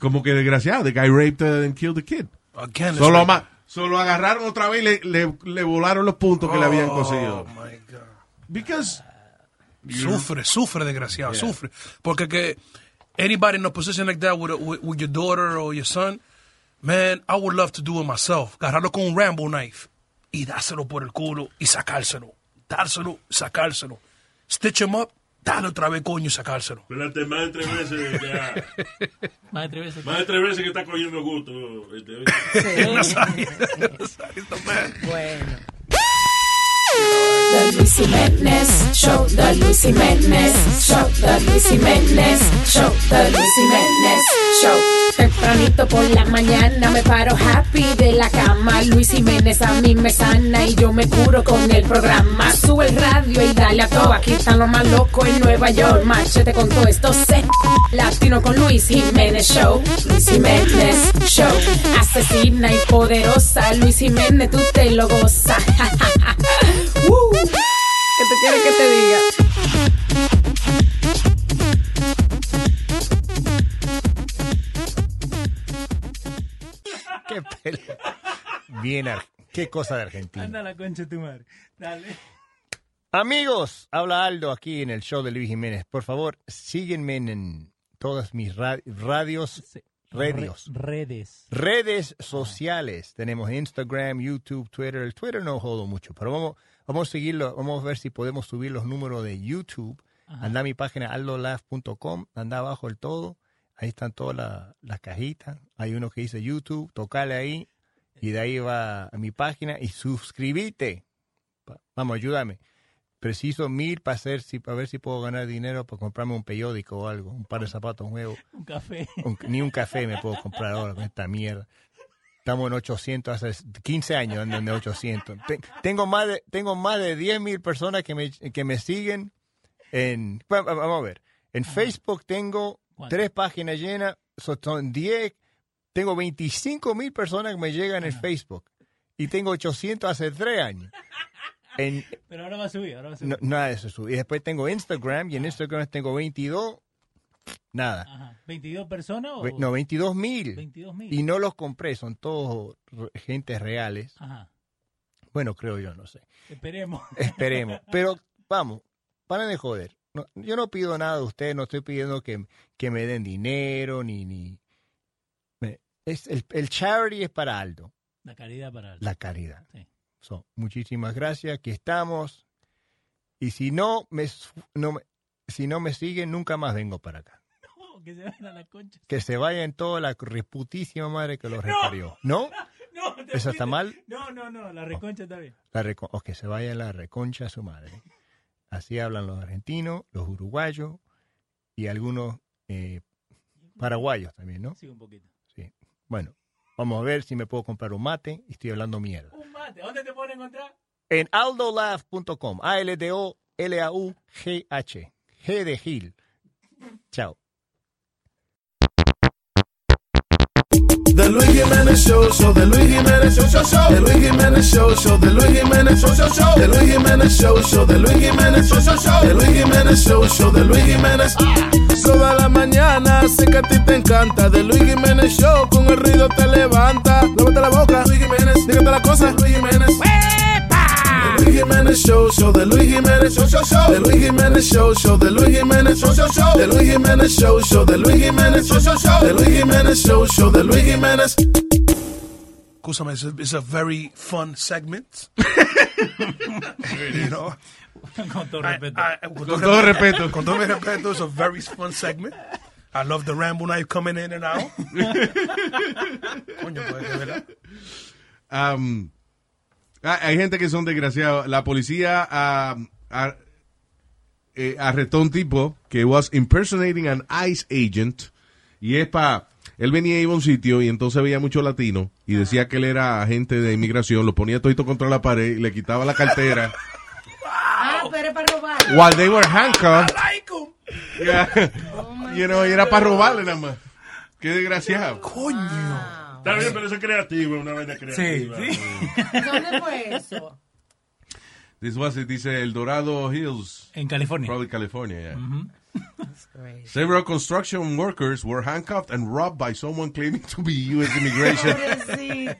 Como que desgraciado, the guy raped and killed the kid. Again, it's Solo, ma- solo agarraron otra vez y le, le, le volaron los puntos que le habían Oh, conseguido. my God. Because Sufre, sufre, desgraciado, sufre. Porque que anybody in a position like that with, a- with, with your daughter or your son, man, I would love to do it myself. Agarrarlo con un Rambo knife y dárselo por el culo y sacárselo. Dárselo, sacárselo. Stitch him up, dale otra vez coño y sacárselo. Espérate, más de tres veces ya. Más de tres veces. Más de tres veces que está cogiendo gusto. este, Nazario, Nazario está mal. Bueno. The Luis Jiménez Show, The Luis Jiménez Show, The Luis Jiménez Show, The Luis Jiménez Show. Tempranito por la mañana me paro happy de la cama. Luis Jiménez a mí me sana y yo me curo con el programa. Sube el radio y dale a todo. Aquí están los más locos en Nueva York. Machete con todo esto se latino con Luis Jiménez Show. Luis Jiménez Show. Asesina y poderosa. Luis Jiménez, tú te lo gozas. ¿Qué te quiere que te diga? Qué pele- Bien, qué cosa de Argentina. Anda la concha de tu madre. Dale. Amigos, habla Aldo aquí en el show de Luis Jiménez. Por favor, síguenme en todas mis ra- radios, Sí. radios, Re- redes. redes sociales. Tenemos Instagram, YouTube, Twitter. El Twitter no jodo mucho, pero vamos, vamos a seguirlo. Vamos a ver si podemos subir los números de YouTube. Anda a mi página aldolaf.com, anda abajo el todo. Ahí están todas la- las cajitas. Hay uno que dice YouTube, tocale ahí y de ahí va a mi página y suscríbete. Pa- Vamos, ayúdame. Preciso mil para hacer, si, para ver si puedo ganar dinero para comprarme un periódico o algo, un par de zapatos nuevos. Un café. Un- ni un café me puedo comprar ahora con esta mierda. Estamos en 800, hace 15 años ando en 800. Te- tengo más de, tengo más de 10 mil personas que me, que me siguen en, vamos a ver, en Facebook tengo ¿Cuánto? tres páginas llenas, so- son 10, tengo 25 mil personas que me llegan en Facebook y tengo 800 hace 3 años. En, Pero ahora va a subir, ahora va a subir. no, nada de eso. sube. Y después tengo Instagram y en Instagram tengo 22, nada. Ajá. ¿22 personas o...? No, 22 mil. 22 mil. Y no los compré, son todos gentes reales. Ajá. Bueno, creo yo, no sé. Esperemos. Esperemos. Pero vamos, paren de joder. No, yo no pido nada de ustedes, no estoy pidiendo que, que me den dinero ni... ni es el, el charity es para Aldo, La caridad para... la caridad. Sí. So, muchísimas gracias, aquí estamos. Y si no me, no si no me siguen, nunca más vengo para acá. No, que se vayan a la concha. Que se vayan toda la reputísima madre que los reparió. ¿No? No, ¿Eso está mal? No, no, no, la reconcha está bien. La reco- o que se vaya la reconcha a su madre. Así hablan los argentinos, los uruguayos y algunos eh, paraguayos también, ¿no? Sí, un poquito. Sí. Bueno, vamos a ver si me puedo comprar un mate y estoy hablando mierda. Un mate. ¿Dónde te pueden encontrar? En aldolaugh.com, A-L-D-O-L-A-U-G-H, G de Gil. Chao. The Luis Jiménez Show, show, The Luis Jiménez Show, show, show. The Luis Jiménez Show, show, The Luis Jiménez Show, show, show. The Luis Jiménez Show, show, The Luis Jiménez Show, show, show. The Luis Jiménez Show, show, The Luis Jiménez. Toda la mañana sé que a ti te encanta. The Luis Jiménez Show, con el ruido te levanta. Lávate la boca, Luis Jiménez. Dígate la cosa, Luis Jiménez. The Luis Jiménez Show, show, The Luis Jiménez Jiménez Show, show, show. The Luis Jiménez Show, show. The Luis Jiménez Show, show, show. The Luis Jiménez Show, show. The Luis Jiménez Show, show, show. The Luis Jiménez Show, show. The Luis Jiménez. Escúchame, it's a, it's a very fun segment. you know? Con todo I- respeto. I- Con todo respeto. Con todo respeto, it's a very fun segment. I love the Rambo knife coming in and out. Coño, pues, de verdad. Um, hay hay gente que son desgraciados. La policía ar- eh, arrestó a un tipo que was impersonating an ICE agent y es para él venía y iba a un sitio y entonces veía mucho latino y decía que él era agente de inmigración, lo ponía todito contra la pared y le quitaba la cartera Ah, pero para robar. while they were handcuffed. Yeah. you know, y era para robarle nada más. Qué desgraciado. Coño. Está bien, pero eso es creativo, una vaina creativa. ¿Dónde fue eso? This was it, dice El Dorado Hills. En California. Probably California, yeah. Several construction workers were handcuffed and robbed by someone claiming to be U.S. immigration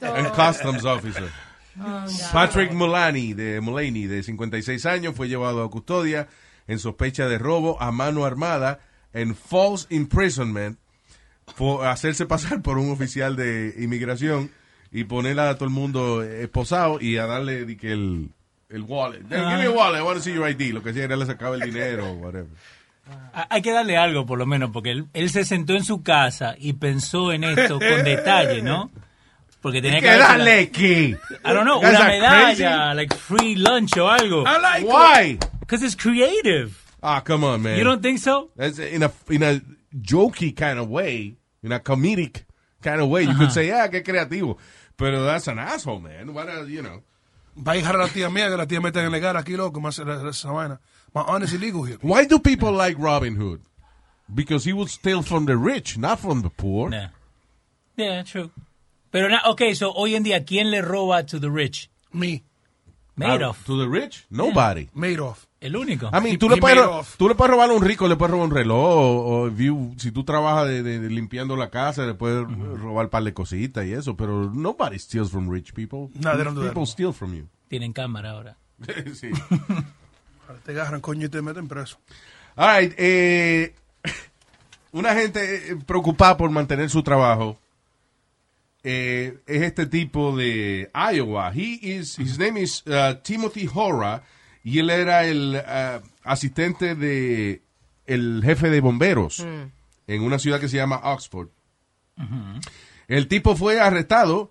and customs officer. Patrick Mulani, de Mulaney, de 56 años, fue llevado a custodia en sospecha de robo a mano armada en false imprisonment hacerse pasar por un oficial de inmigración y poner a todo el mundo esposado y a darle di que el, el wallet. Give me a wallet, I want to see your ID. Lo que sea era le sacaba el dinero o whatever. Ah, Hay que darle algo, por lo menos, porque él, él se sentó en su casa y pensó en esto con detalle, ¿no? Porque tenía que ¿Qué haberse la- dale qué? I don't know, una medalla, like free lunch o algo. I like Why? Because it's creative. Ah, come on, man. You don't think so? That's in a in a jokey kind of way, in a comedic kind of way. You could say, yeah, qué creativo. Pero that's an asshole, man. What a, you know. Va a dejar a la tía mía, que la tía mete en legal aquí, loco, más esa vaina. My honest illegal here. Why do people like Robin Hood? Because he would steal from the rich, not from the poor. Yeah. Yeah, true. Pero, na- okay, so hoy en día, ¿quién le roba to the rich? Me. Madoff. Uh, to the rich? Nobody. Madoff. El único. I mean, He- tú le, puedes, tú le puedes robar a un rico, le puedes robar un reloj, o, o if you- si tú trabajas de, de- de limpiando la casa, le puedes robar un par de cositas y eso, pero nobody steals from rich people. No, they don't do that. People steal from you. Tienen cámara ahora. sí. Te agarran coño y te meten preso. All right, eh, una gente eh, preocupada por mantener su trabajo eh, es este tipo de Iowa. He is, his name is uh, Timothy Hora y él era el uh, asistente de el jefe de bomberos en una ciudad que se llama Oxford. El tipo fue arrestado,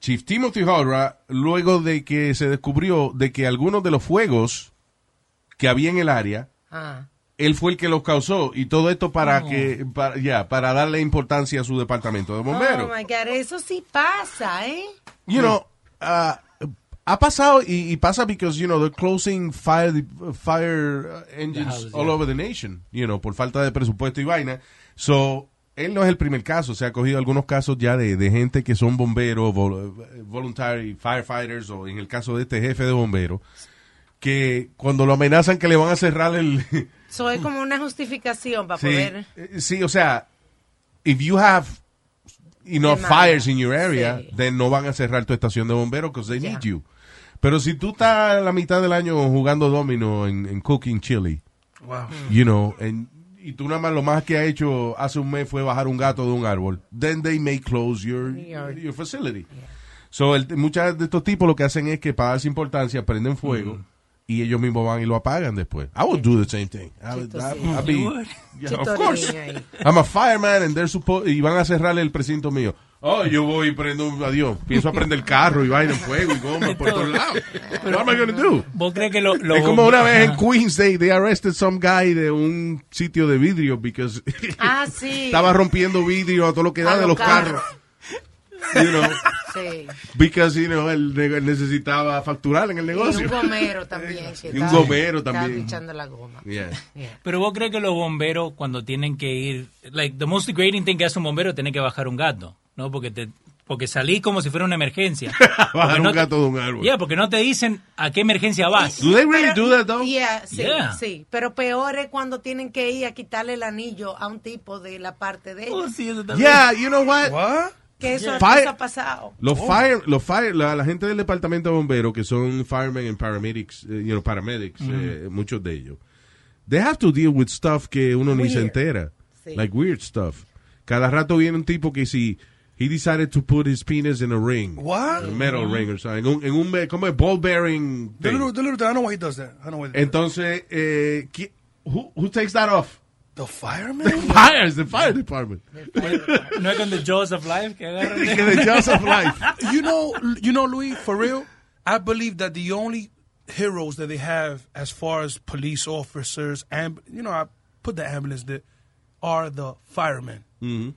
Chief Timothy Hora, luego de que se descubrió de que algunos de los fuegos que había en el área Ah. él fue el que los causó y todo esto para Oh. que para, ya para darle importancia a su departamento de bomberos. Oh my God, eso sí pasa, ¿eh? you know, uh, ha pasado y, y pasa because you know they're closing fire fire uh, engines all yeah. over the nation, you know, por falta de presupuesto y vaina. So él no es el primer caso, se ha cogido algunos casos ya de, de gente que son bomberos, vol- voluntary firefighters o en el caso de este jefe de bomberos que cuando lo amenazan que le van a cerrar el Eso es como una justificación para Sí, poder... eh, sí, o sea, if you have enough fires in your area, Sí. then no van a cerrar tu estación de bomberos because they need you. Pero si tú estás la mitad del año jugando domino en, en cooking chili, Wow. you know, and- y tú nada más lo más que ha hecho hace un mes fue bajar un gato de un árbol, then they may close your, Your- your facility. So, el, muchos de estos tipos lo que hacen es que para darse importancia prenden fuego y ellos mismos van y lo apagan después. I would do the same thing. I would, I- be-? Yeah, of course. I'm a fireman and they're supposed y van a cerrarle el precinto mío. Oh, yo voy y prendo un adiós. Pienso a prender el carro y vaina en fuego y goma por todos lados. What am I gonna do? ¿Vos crees que lo, lo es como una vez en. Queens they, they arrested some guy de un sitio de vidrio because Ah, sí. estaba rompiendo vidrio a todo lo que da de los carros. You know, Sí. because you know, él, necesitaba facturar en el Y negocio. un gomero también. Y un estaba- gomero estaba también. pinchando la goma. Yeah. Yeah. Pero vos crees que los bomberos cuando tienen que ir, like the most degrading thing que hace un bombero es tener que bajar un gato, ¿no? Porque te porque salí como si fuera una emergencia. Bajar Porque un no te- gato de un árbol. Yeah, porque no te dicen a qué emergencia vas. Do they really Pero- do that though? Yeah, sí, Yeah. sí. Pero peor es cuando tienen que ir a quitarle el anillo a un tipo de la parte de ella. Oh, sí, eso también. Yeah, you know what? What? Que eso, Fire- ha pasado. Los Oh. fire, los fire, la, la gente del departamento de bomberos que son firemen and paramedics, eh, you know, paramedics, Ujú. eh, muchos de ellos, they have to deal with stuff que uno ni se entera, Sí. like weird stuff. Cada rato viene un tipo que si he decided to put his penis in a ring, What? a metal Mhm. ring or something, en un, en un como un ball bearing Thing. The little, the little, I know why he does that. I don't know why. Entonces, eh, who, who takes that off? The fireman. The fire, the fire department. No es con The Jaws of Life que agarran. The Jaws of Life. you know, you know, Luis, for real, I believe that the only heroes that they have as far as police officers and you know, I put the ambulance there, are the firemen. Mhm.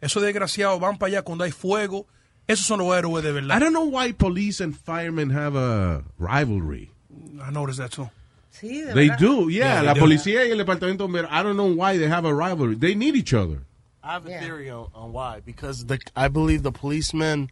Esos desgraciados van para allá cuando hay fuego. Esos son los héroes de verdad. I don't know why police and firemen have a rivalry. I noticed that too. Sí, de They verdad. do, yeah. Yeah, la do. policía y el departamento de bomberos, I don't know why they have a rivalry. They need each other. I have a theory on, on why. Because the I believe the policemen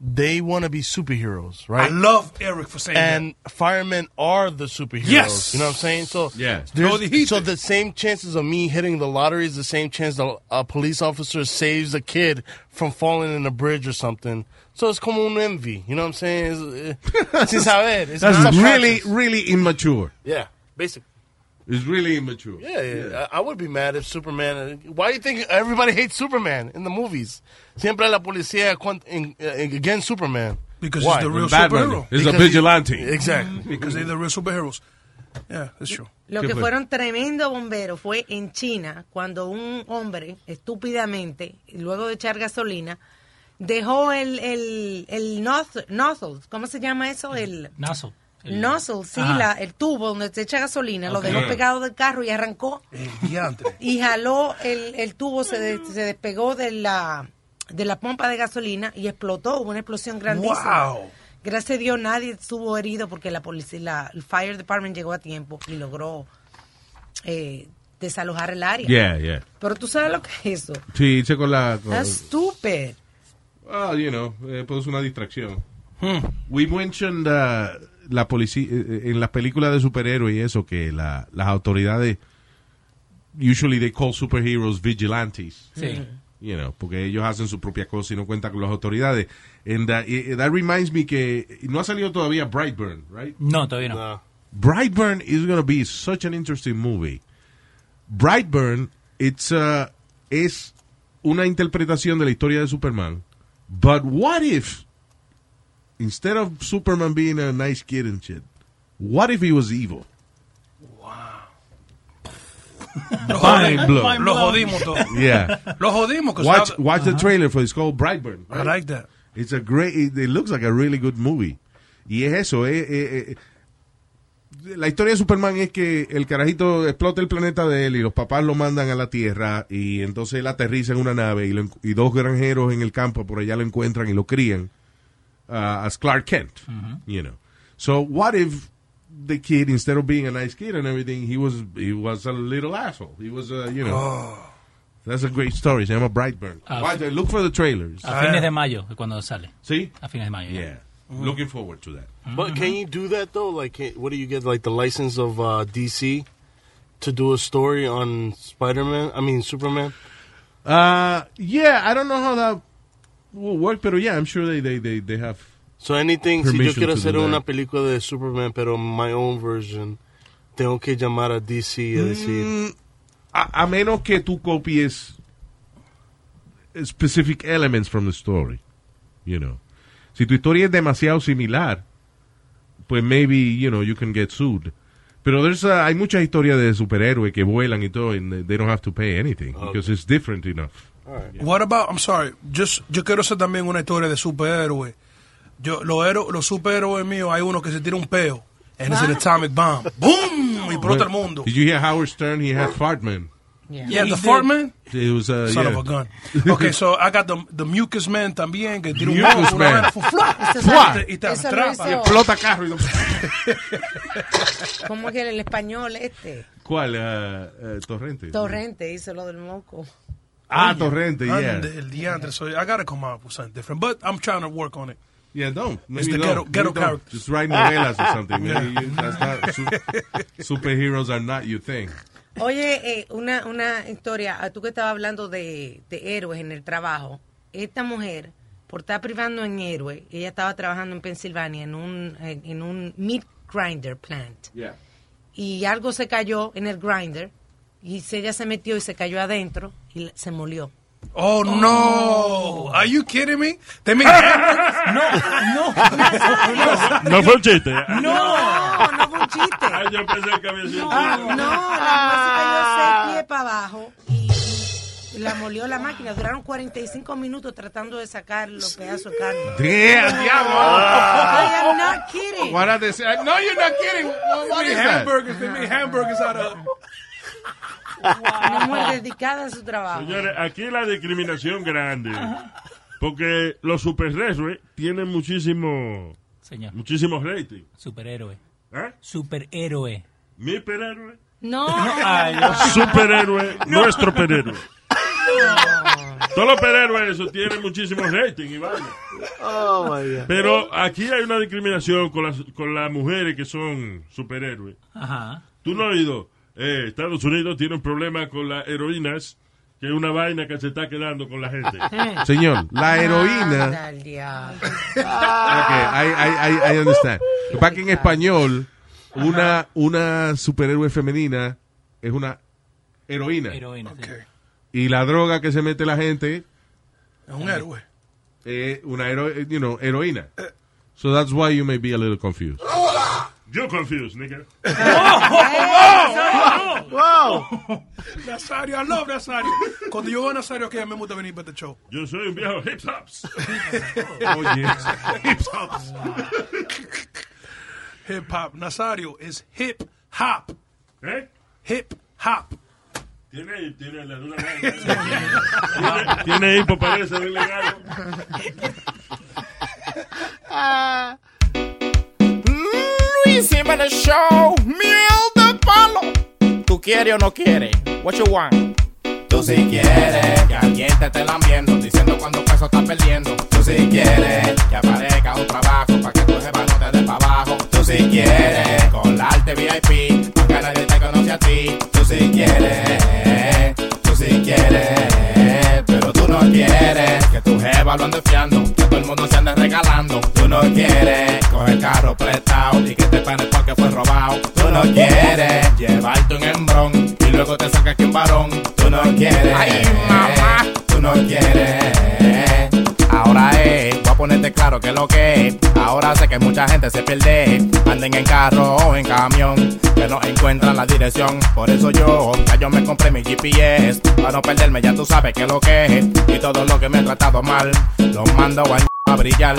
they want to be superheroes, right? I love Eric for saying that and firemen are the superheroes. Yes. You know what I'm saying? So Yeah. there's- so the same chances of me hitting the lottery is the same chance that a police officer saves a kid from falling in a bridge or something. So it's como un envy. You know what I'm saying? It's, uh, sin saber. It's That's really, conscious. really immature. Yeah, basically. It's really immature. Yeah, yeah. I, I would be mad if Superman. Why do you think everybody hates Superman in the movies? Siempre la policía uh, against Superman. Because Why? he's the real Batman superhero. is a Because he- vigilante. Exactly. Because they're the real superheroes. Yeah, that's true. Lo que fueron tremendo bomberos fue en China cuando un hombre estúpidamente, luego de echar gasolina, dejó el, el, el noz- nozzle, ¿cómo se llama eso? El Nozzle. El- nozzle, sí, la, el tubo donde se echa gasolina, lo dejó pegado del carro y arrancó y jaló el, el tubo, se, de- se despegó de la, de la pompa de gasolina y explotó, hubo una explosión grandísima. Wow. Gracias a Dios nadie estuvo herido porque la policía, la, el fire department llegó a tiempo y logró eh, desalojar el área. Yeah, yeah. Pero tú sabes lo que es eso. Sí, hice con la... con- That's stupid. Well, you know, eh, pues una distracción. We mentioned uh, la policía eh, en las películas de superhéroes y eso que la, las autoridades usually they call superheroes vigilantes. Sí. You know, porque ellos hacen su propia cosa y no cuentan con las autoridades. And eh, that reminds me que no ha salido todavía Brightburn, right? No, todavía no. Brightburn is going to be such an interesting movie. Brightburn, it's uh, es una interpretación de la historia de Superman. But what if, instead of Superman being a nice kid and shit, what if he was evil? Lo Mind jodimos, lo jodimos todo. Yeah. Lo jodimos. Watch, now- watch the trailer for it's called Brightburn. I like that. It's a great, it, it looks like a really good movie. Y es eso, eh, eh, eh, la historia de Superman es que el carajito explota el planeta de él y los papás lo mandan a la Tierra y entonces él aterriza en una nave y, lo y dos granjeros en el campo por allá lo encuentran y lo crían uh, as Clark Kent, you know. So what if the kid, instead of being a nice kid and everything, he was he was a little asshole. He was, a you know. That's a great story. Se llama Brightburn. Watch Look for the trailers. A fines de mayo es cuando sale. ¿Sí? A fines de mayo. Yeah. Looking forward to that. But can you do that though? Like, can, what do you get? Like the license of uh, DC to do a story on Spider Man? I mean Superman. Uh, yeah, I don't know how that will work, pero yeah, I'm sure they they they, they have. So anything. Si yo quiero hacer una película de Superman, pero my own version, tengo que llamar a DC y a decir. Mm, a, a menos que tú copies specific elements from the story, you know. Si tu historia es demasiado similar, pues maybe, you know, you can get sued. Pero there's uh, hay muchas historias de superhéroes que vuelan y todo, and they don't have to pay anything because it's different enough. What about, I'm sorry, just, yo quiero hacer también una historia de superhéroe. Yo, los, héroes, los superhéroes míos, hay uno que se tira un peo, and it's an atomic bomb. ¡Boom! Y explota el mundo. Did you hear Howard Stern? He had Fartman. Yeah, the fart man. It was, uh, Son yeah. of a gun. Okay, so I got the, the mucus man también, que tira un Mucus man. y te atrapa. hizo- Explota carro. y lo- ¿Cómo que el español este? ¿Cuál? Uh, uh, Torrente. Torrente hizo lo del moco. Ah, Oye, Torrente, yeah. ande el diantre, so I gotta come up with something different, but I'm trying to work on it. Yeah, don't. It's Maybe the don't. ghetto, ghetto. Just write novelas or something. Maybe you- that's not, su- superheroes are not your thing. Oye, eh, una, una historia, ah, tú que estabas hablando de, de héroes en el trabajo. esta mujer, por estar privando en héroe, ella estaba trabajando en Pensilvania en un, en, en un meat grinder plant. Y algo se cayó en el grinder y se- ella se metió y se cayó adentro y se molió. Oh, no. Are you kidding me? Make hamburgers? No, no fue un chiste. No, no fue un chiste. Ay, yo pensé que había sido un No, chiste. la mujer se cayó seis pies para abajo y, y la molió la máquina. Duraron 45 minutos tratando de sacar los pedazos de carne. Damn, diablo. I am not kidding. What are they saying? No, you're not kidding. What, what They is that? hamburgers. They make hamburgers out of. Una mujer dedicada a su trabajo. Señores, aquí la discriminación grande. Porque los superhéroes tienen muchísimo, Señor. muchísimos rating. Superhéroe. ¿Eh? Superhéroe. ¿Mi superhéroe? No. Ay, Dios. Superhéroe, nuestro superhéroe. Todos los superhéroes eso tienen muchísimos rating y vaina. Oh my God. Pero aquí hay una discriminación con las, con las mujeres que son superhéroes. Ajá. Tú no has oído. Eh, Estados Unidos tiene un problema con las heroínas, que es una vaina que se está quedando con la gente. Señor, la Anda heroína. al diablo. Ok, I, I, I, I understand. Que en español, una, una superhéroe femenina es una heroína. Heroína. sí. Y la droga que se mete la gente Es un héroe. una hero, you know, heroína. So that's why you may be a little confused. You're confused, nigga. Wow. Nazario, I love Nazario. Cuando yo veo a Nazario, que a mí me gusta venir para este show. Yo soy un viejo hip hops. Oye, hip hops. Hip hop. Nazario is hip hop. ¿Eh? Hip hop. Tiene, tiene la dura tiene, tiene hipo, parece un ilegal. Luis Jiménez Show, miel de palo. ¿Tú quieres o no quieres? What you want? Tú si quieres que alguien te esté lambiendo, diciendo cuánto peso estás perdiendo. Tú si quieres que aparezca un trabajo para que tu jefa no te dé para abajo. Tú si quieres colarte VIP, para que nadie te conoce a ti. Tú si quieres, tú si quieres, pero tú no quieres que tu jefa lo ande fiando, que todo el mundo se ande regalando. Tú no quieres coger carro prestado y que te paguen porque fue robado. Tú no quieres llevarte un hembrón y luego te sacas que un varón. Tú no quieres, ay mamá, tú no quieres. Ahora es, voy a ponerte claro que lo que es. Ahora sé que mucha gente se pierde. Anden en carro o en camión, que no encuentran la dirección. Por eso yo, ya yo me compré mi GPS. Para no perderme, ya tú sabes que lo que es. Y todo lo que me he tratado mal, lo mando a, a brillar.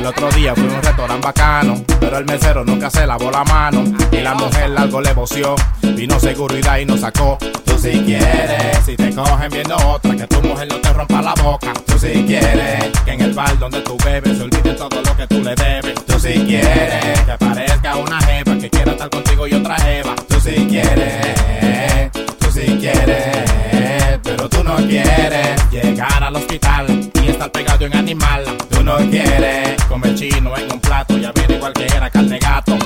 El otro día fui a un restaurante bacano, pero el mesero nunca se lavó la mano. Y la mujer algo le voció, vino seguridad y nos sacó. Tú si quieres, si te cogen viendo otra, que tu mujer no te rompa la boca. Tú si quieres, que en el bar donde tú bebes se olvide todo lo que tú le debes. Tú si quieres, que aparezca una jeva que quiera estar contigo y otra jeva. Tú si quieres, tú si quieres, pero tú no quieres llegar al hospital y estar pegado en animal. Tú no quieres comer chino en un plato y averiguar que era carne gato.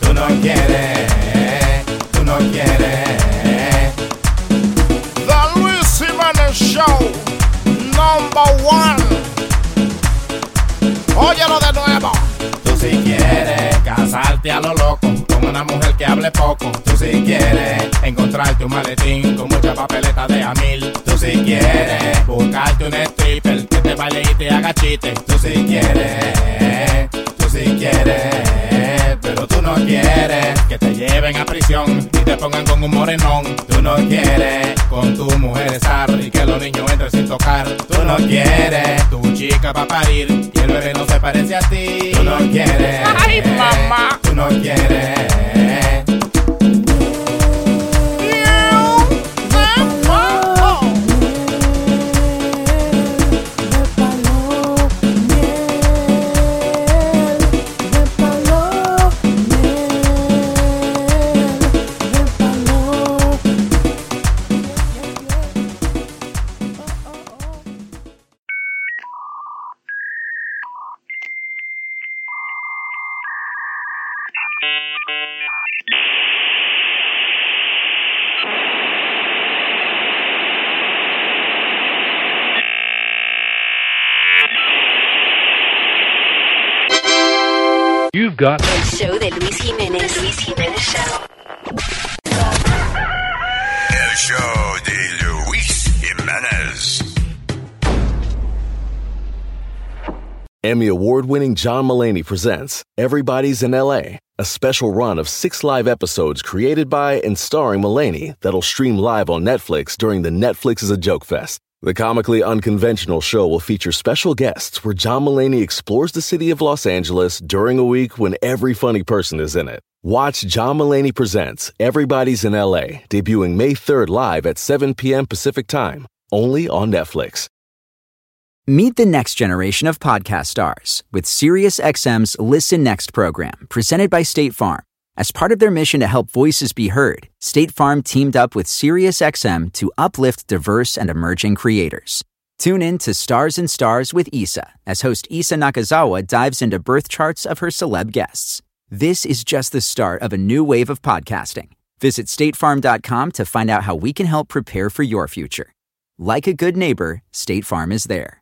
Tú no quieres, tú no quieres. The Luis Jiménez Show, number one. Óyelo de nuevo. Tú si quieres casarte a lo loco una mujer que hable poco. Tú si quieres encontrarte un maletín con mucha papeleta de a mil. Tú si quieres buscarte un stripper que te baile y te haga chiste. Tú si quieres, tú si quieres, pero tú no quieres que te lleven a prisión y te pongan con un morenón. Tú no quieres con tu mujer estar y que los niños entren sin tocar. Tú no quieres tu chica va a parir y el bebé no se parece a ti. Tú no quieres, ay mamá, tú no quieres. Got El show de Luis Jiménez. Luis Jiménez Show. El show de Luis Jimenez. Emmy award winning John Mullaney presents Everybody's in LA, a special run of six live episodes created by and starring Mullaney that'll stream live on Netflix during the Netflix is a Joke Fest. The comically unconventional show will feature special guests where John Mullaney explores the city of Los Angeles during a week when every funny person is in it. Watch John Mullaney Presents Everybody's in LA, debuting May 3rd live at 7 p.m. Pacific Time, only on Netflix. Meet the next generation of podcast stars with SiriusXM's Listen Next program, presented by State Farm. As part of their mission to help voices be heard, State Farm teamed up with SiriusXM to uplift diverse and emerging creators. Tune in to Stars and Stars with Issa as host Issa Nakazawa dives into birth charts of her celeb guests. This is just the start of a new wave of podcasting. Visit statefarm.com to find out how we can help prepare for your future. Like a good neighbor, State Farm is there.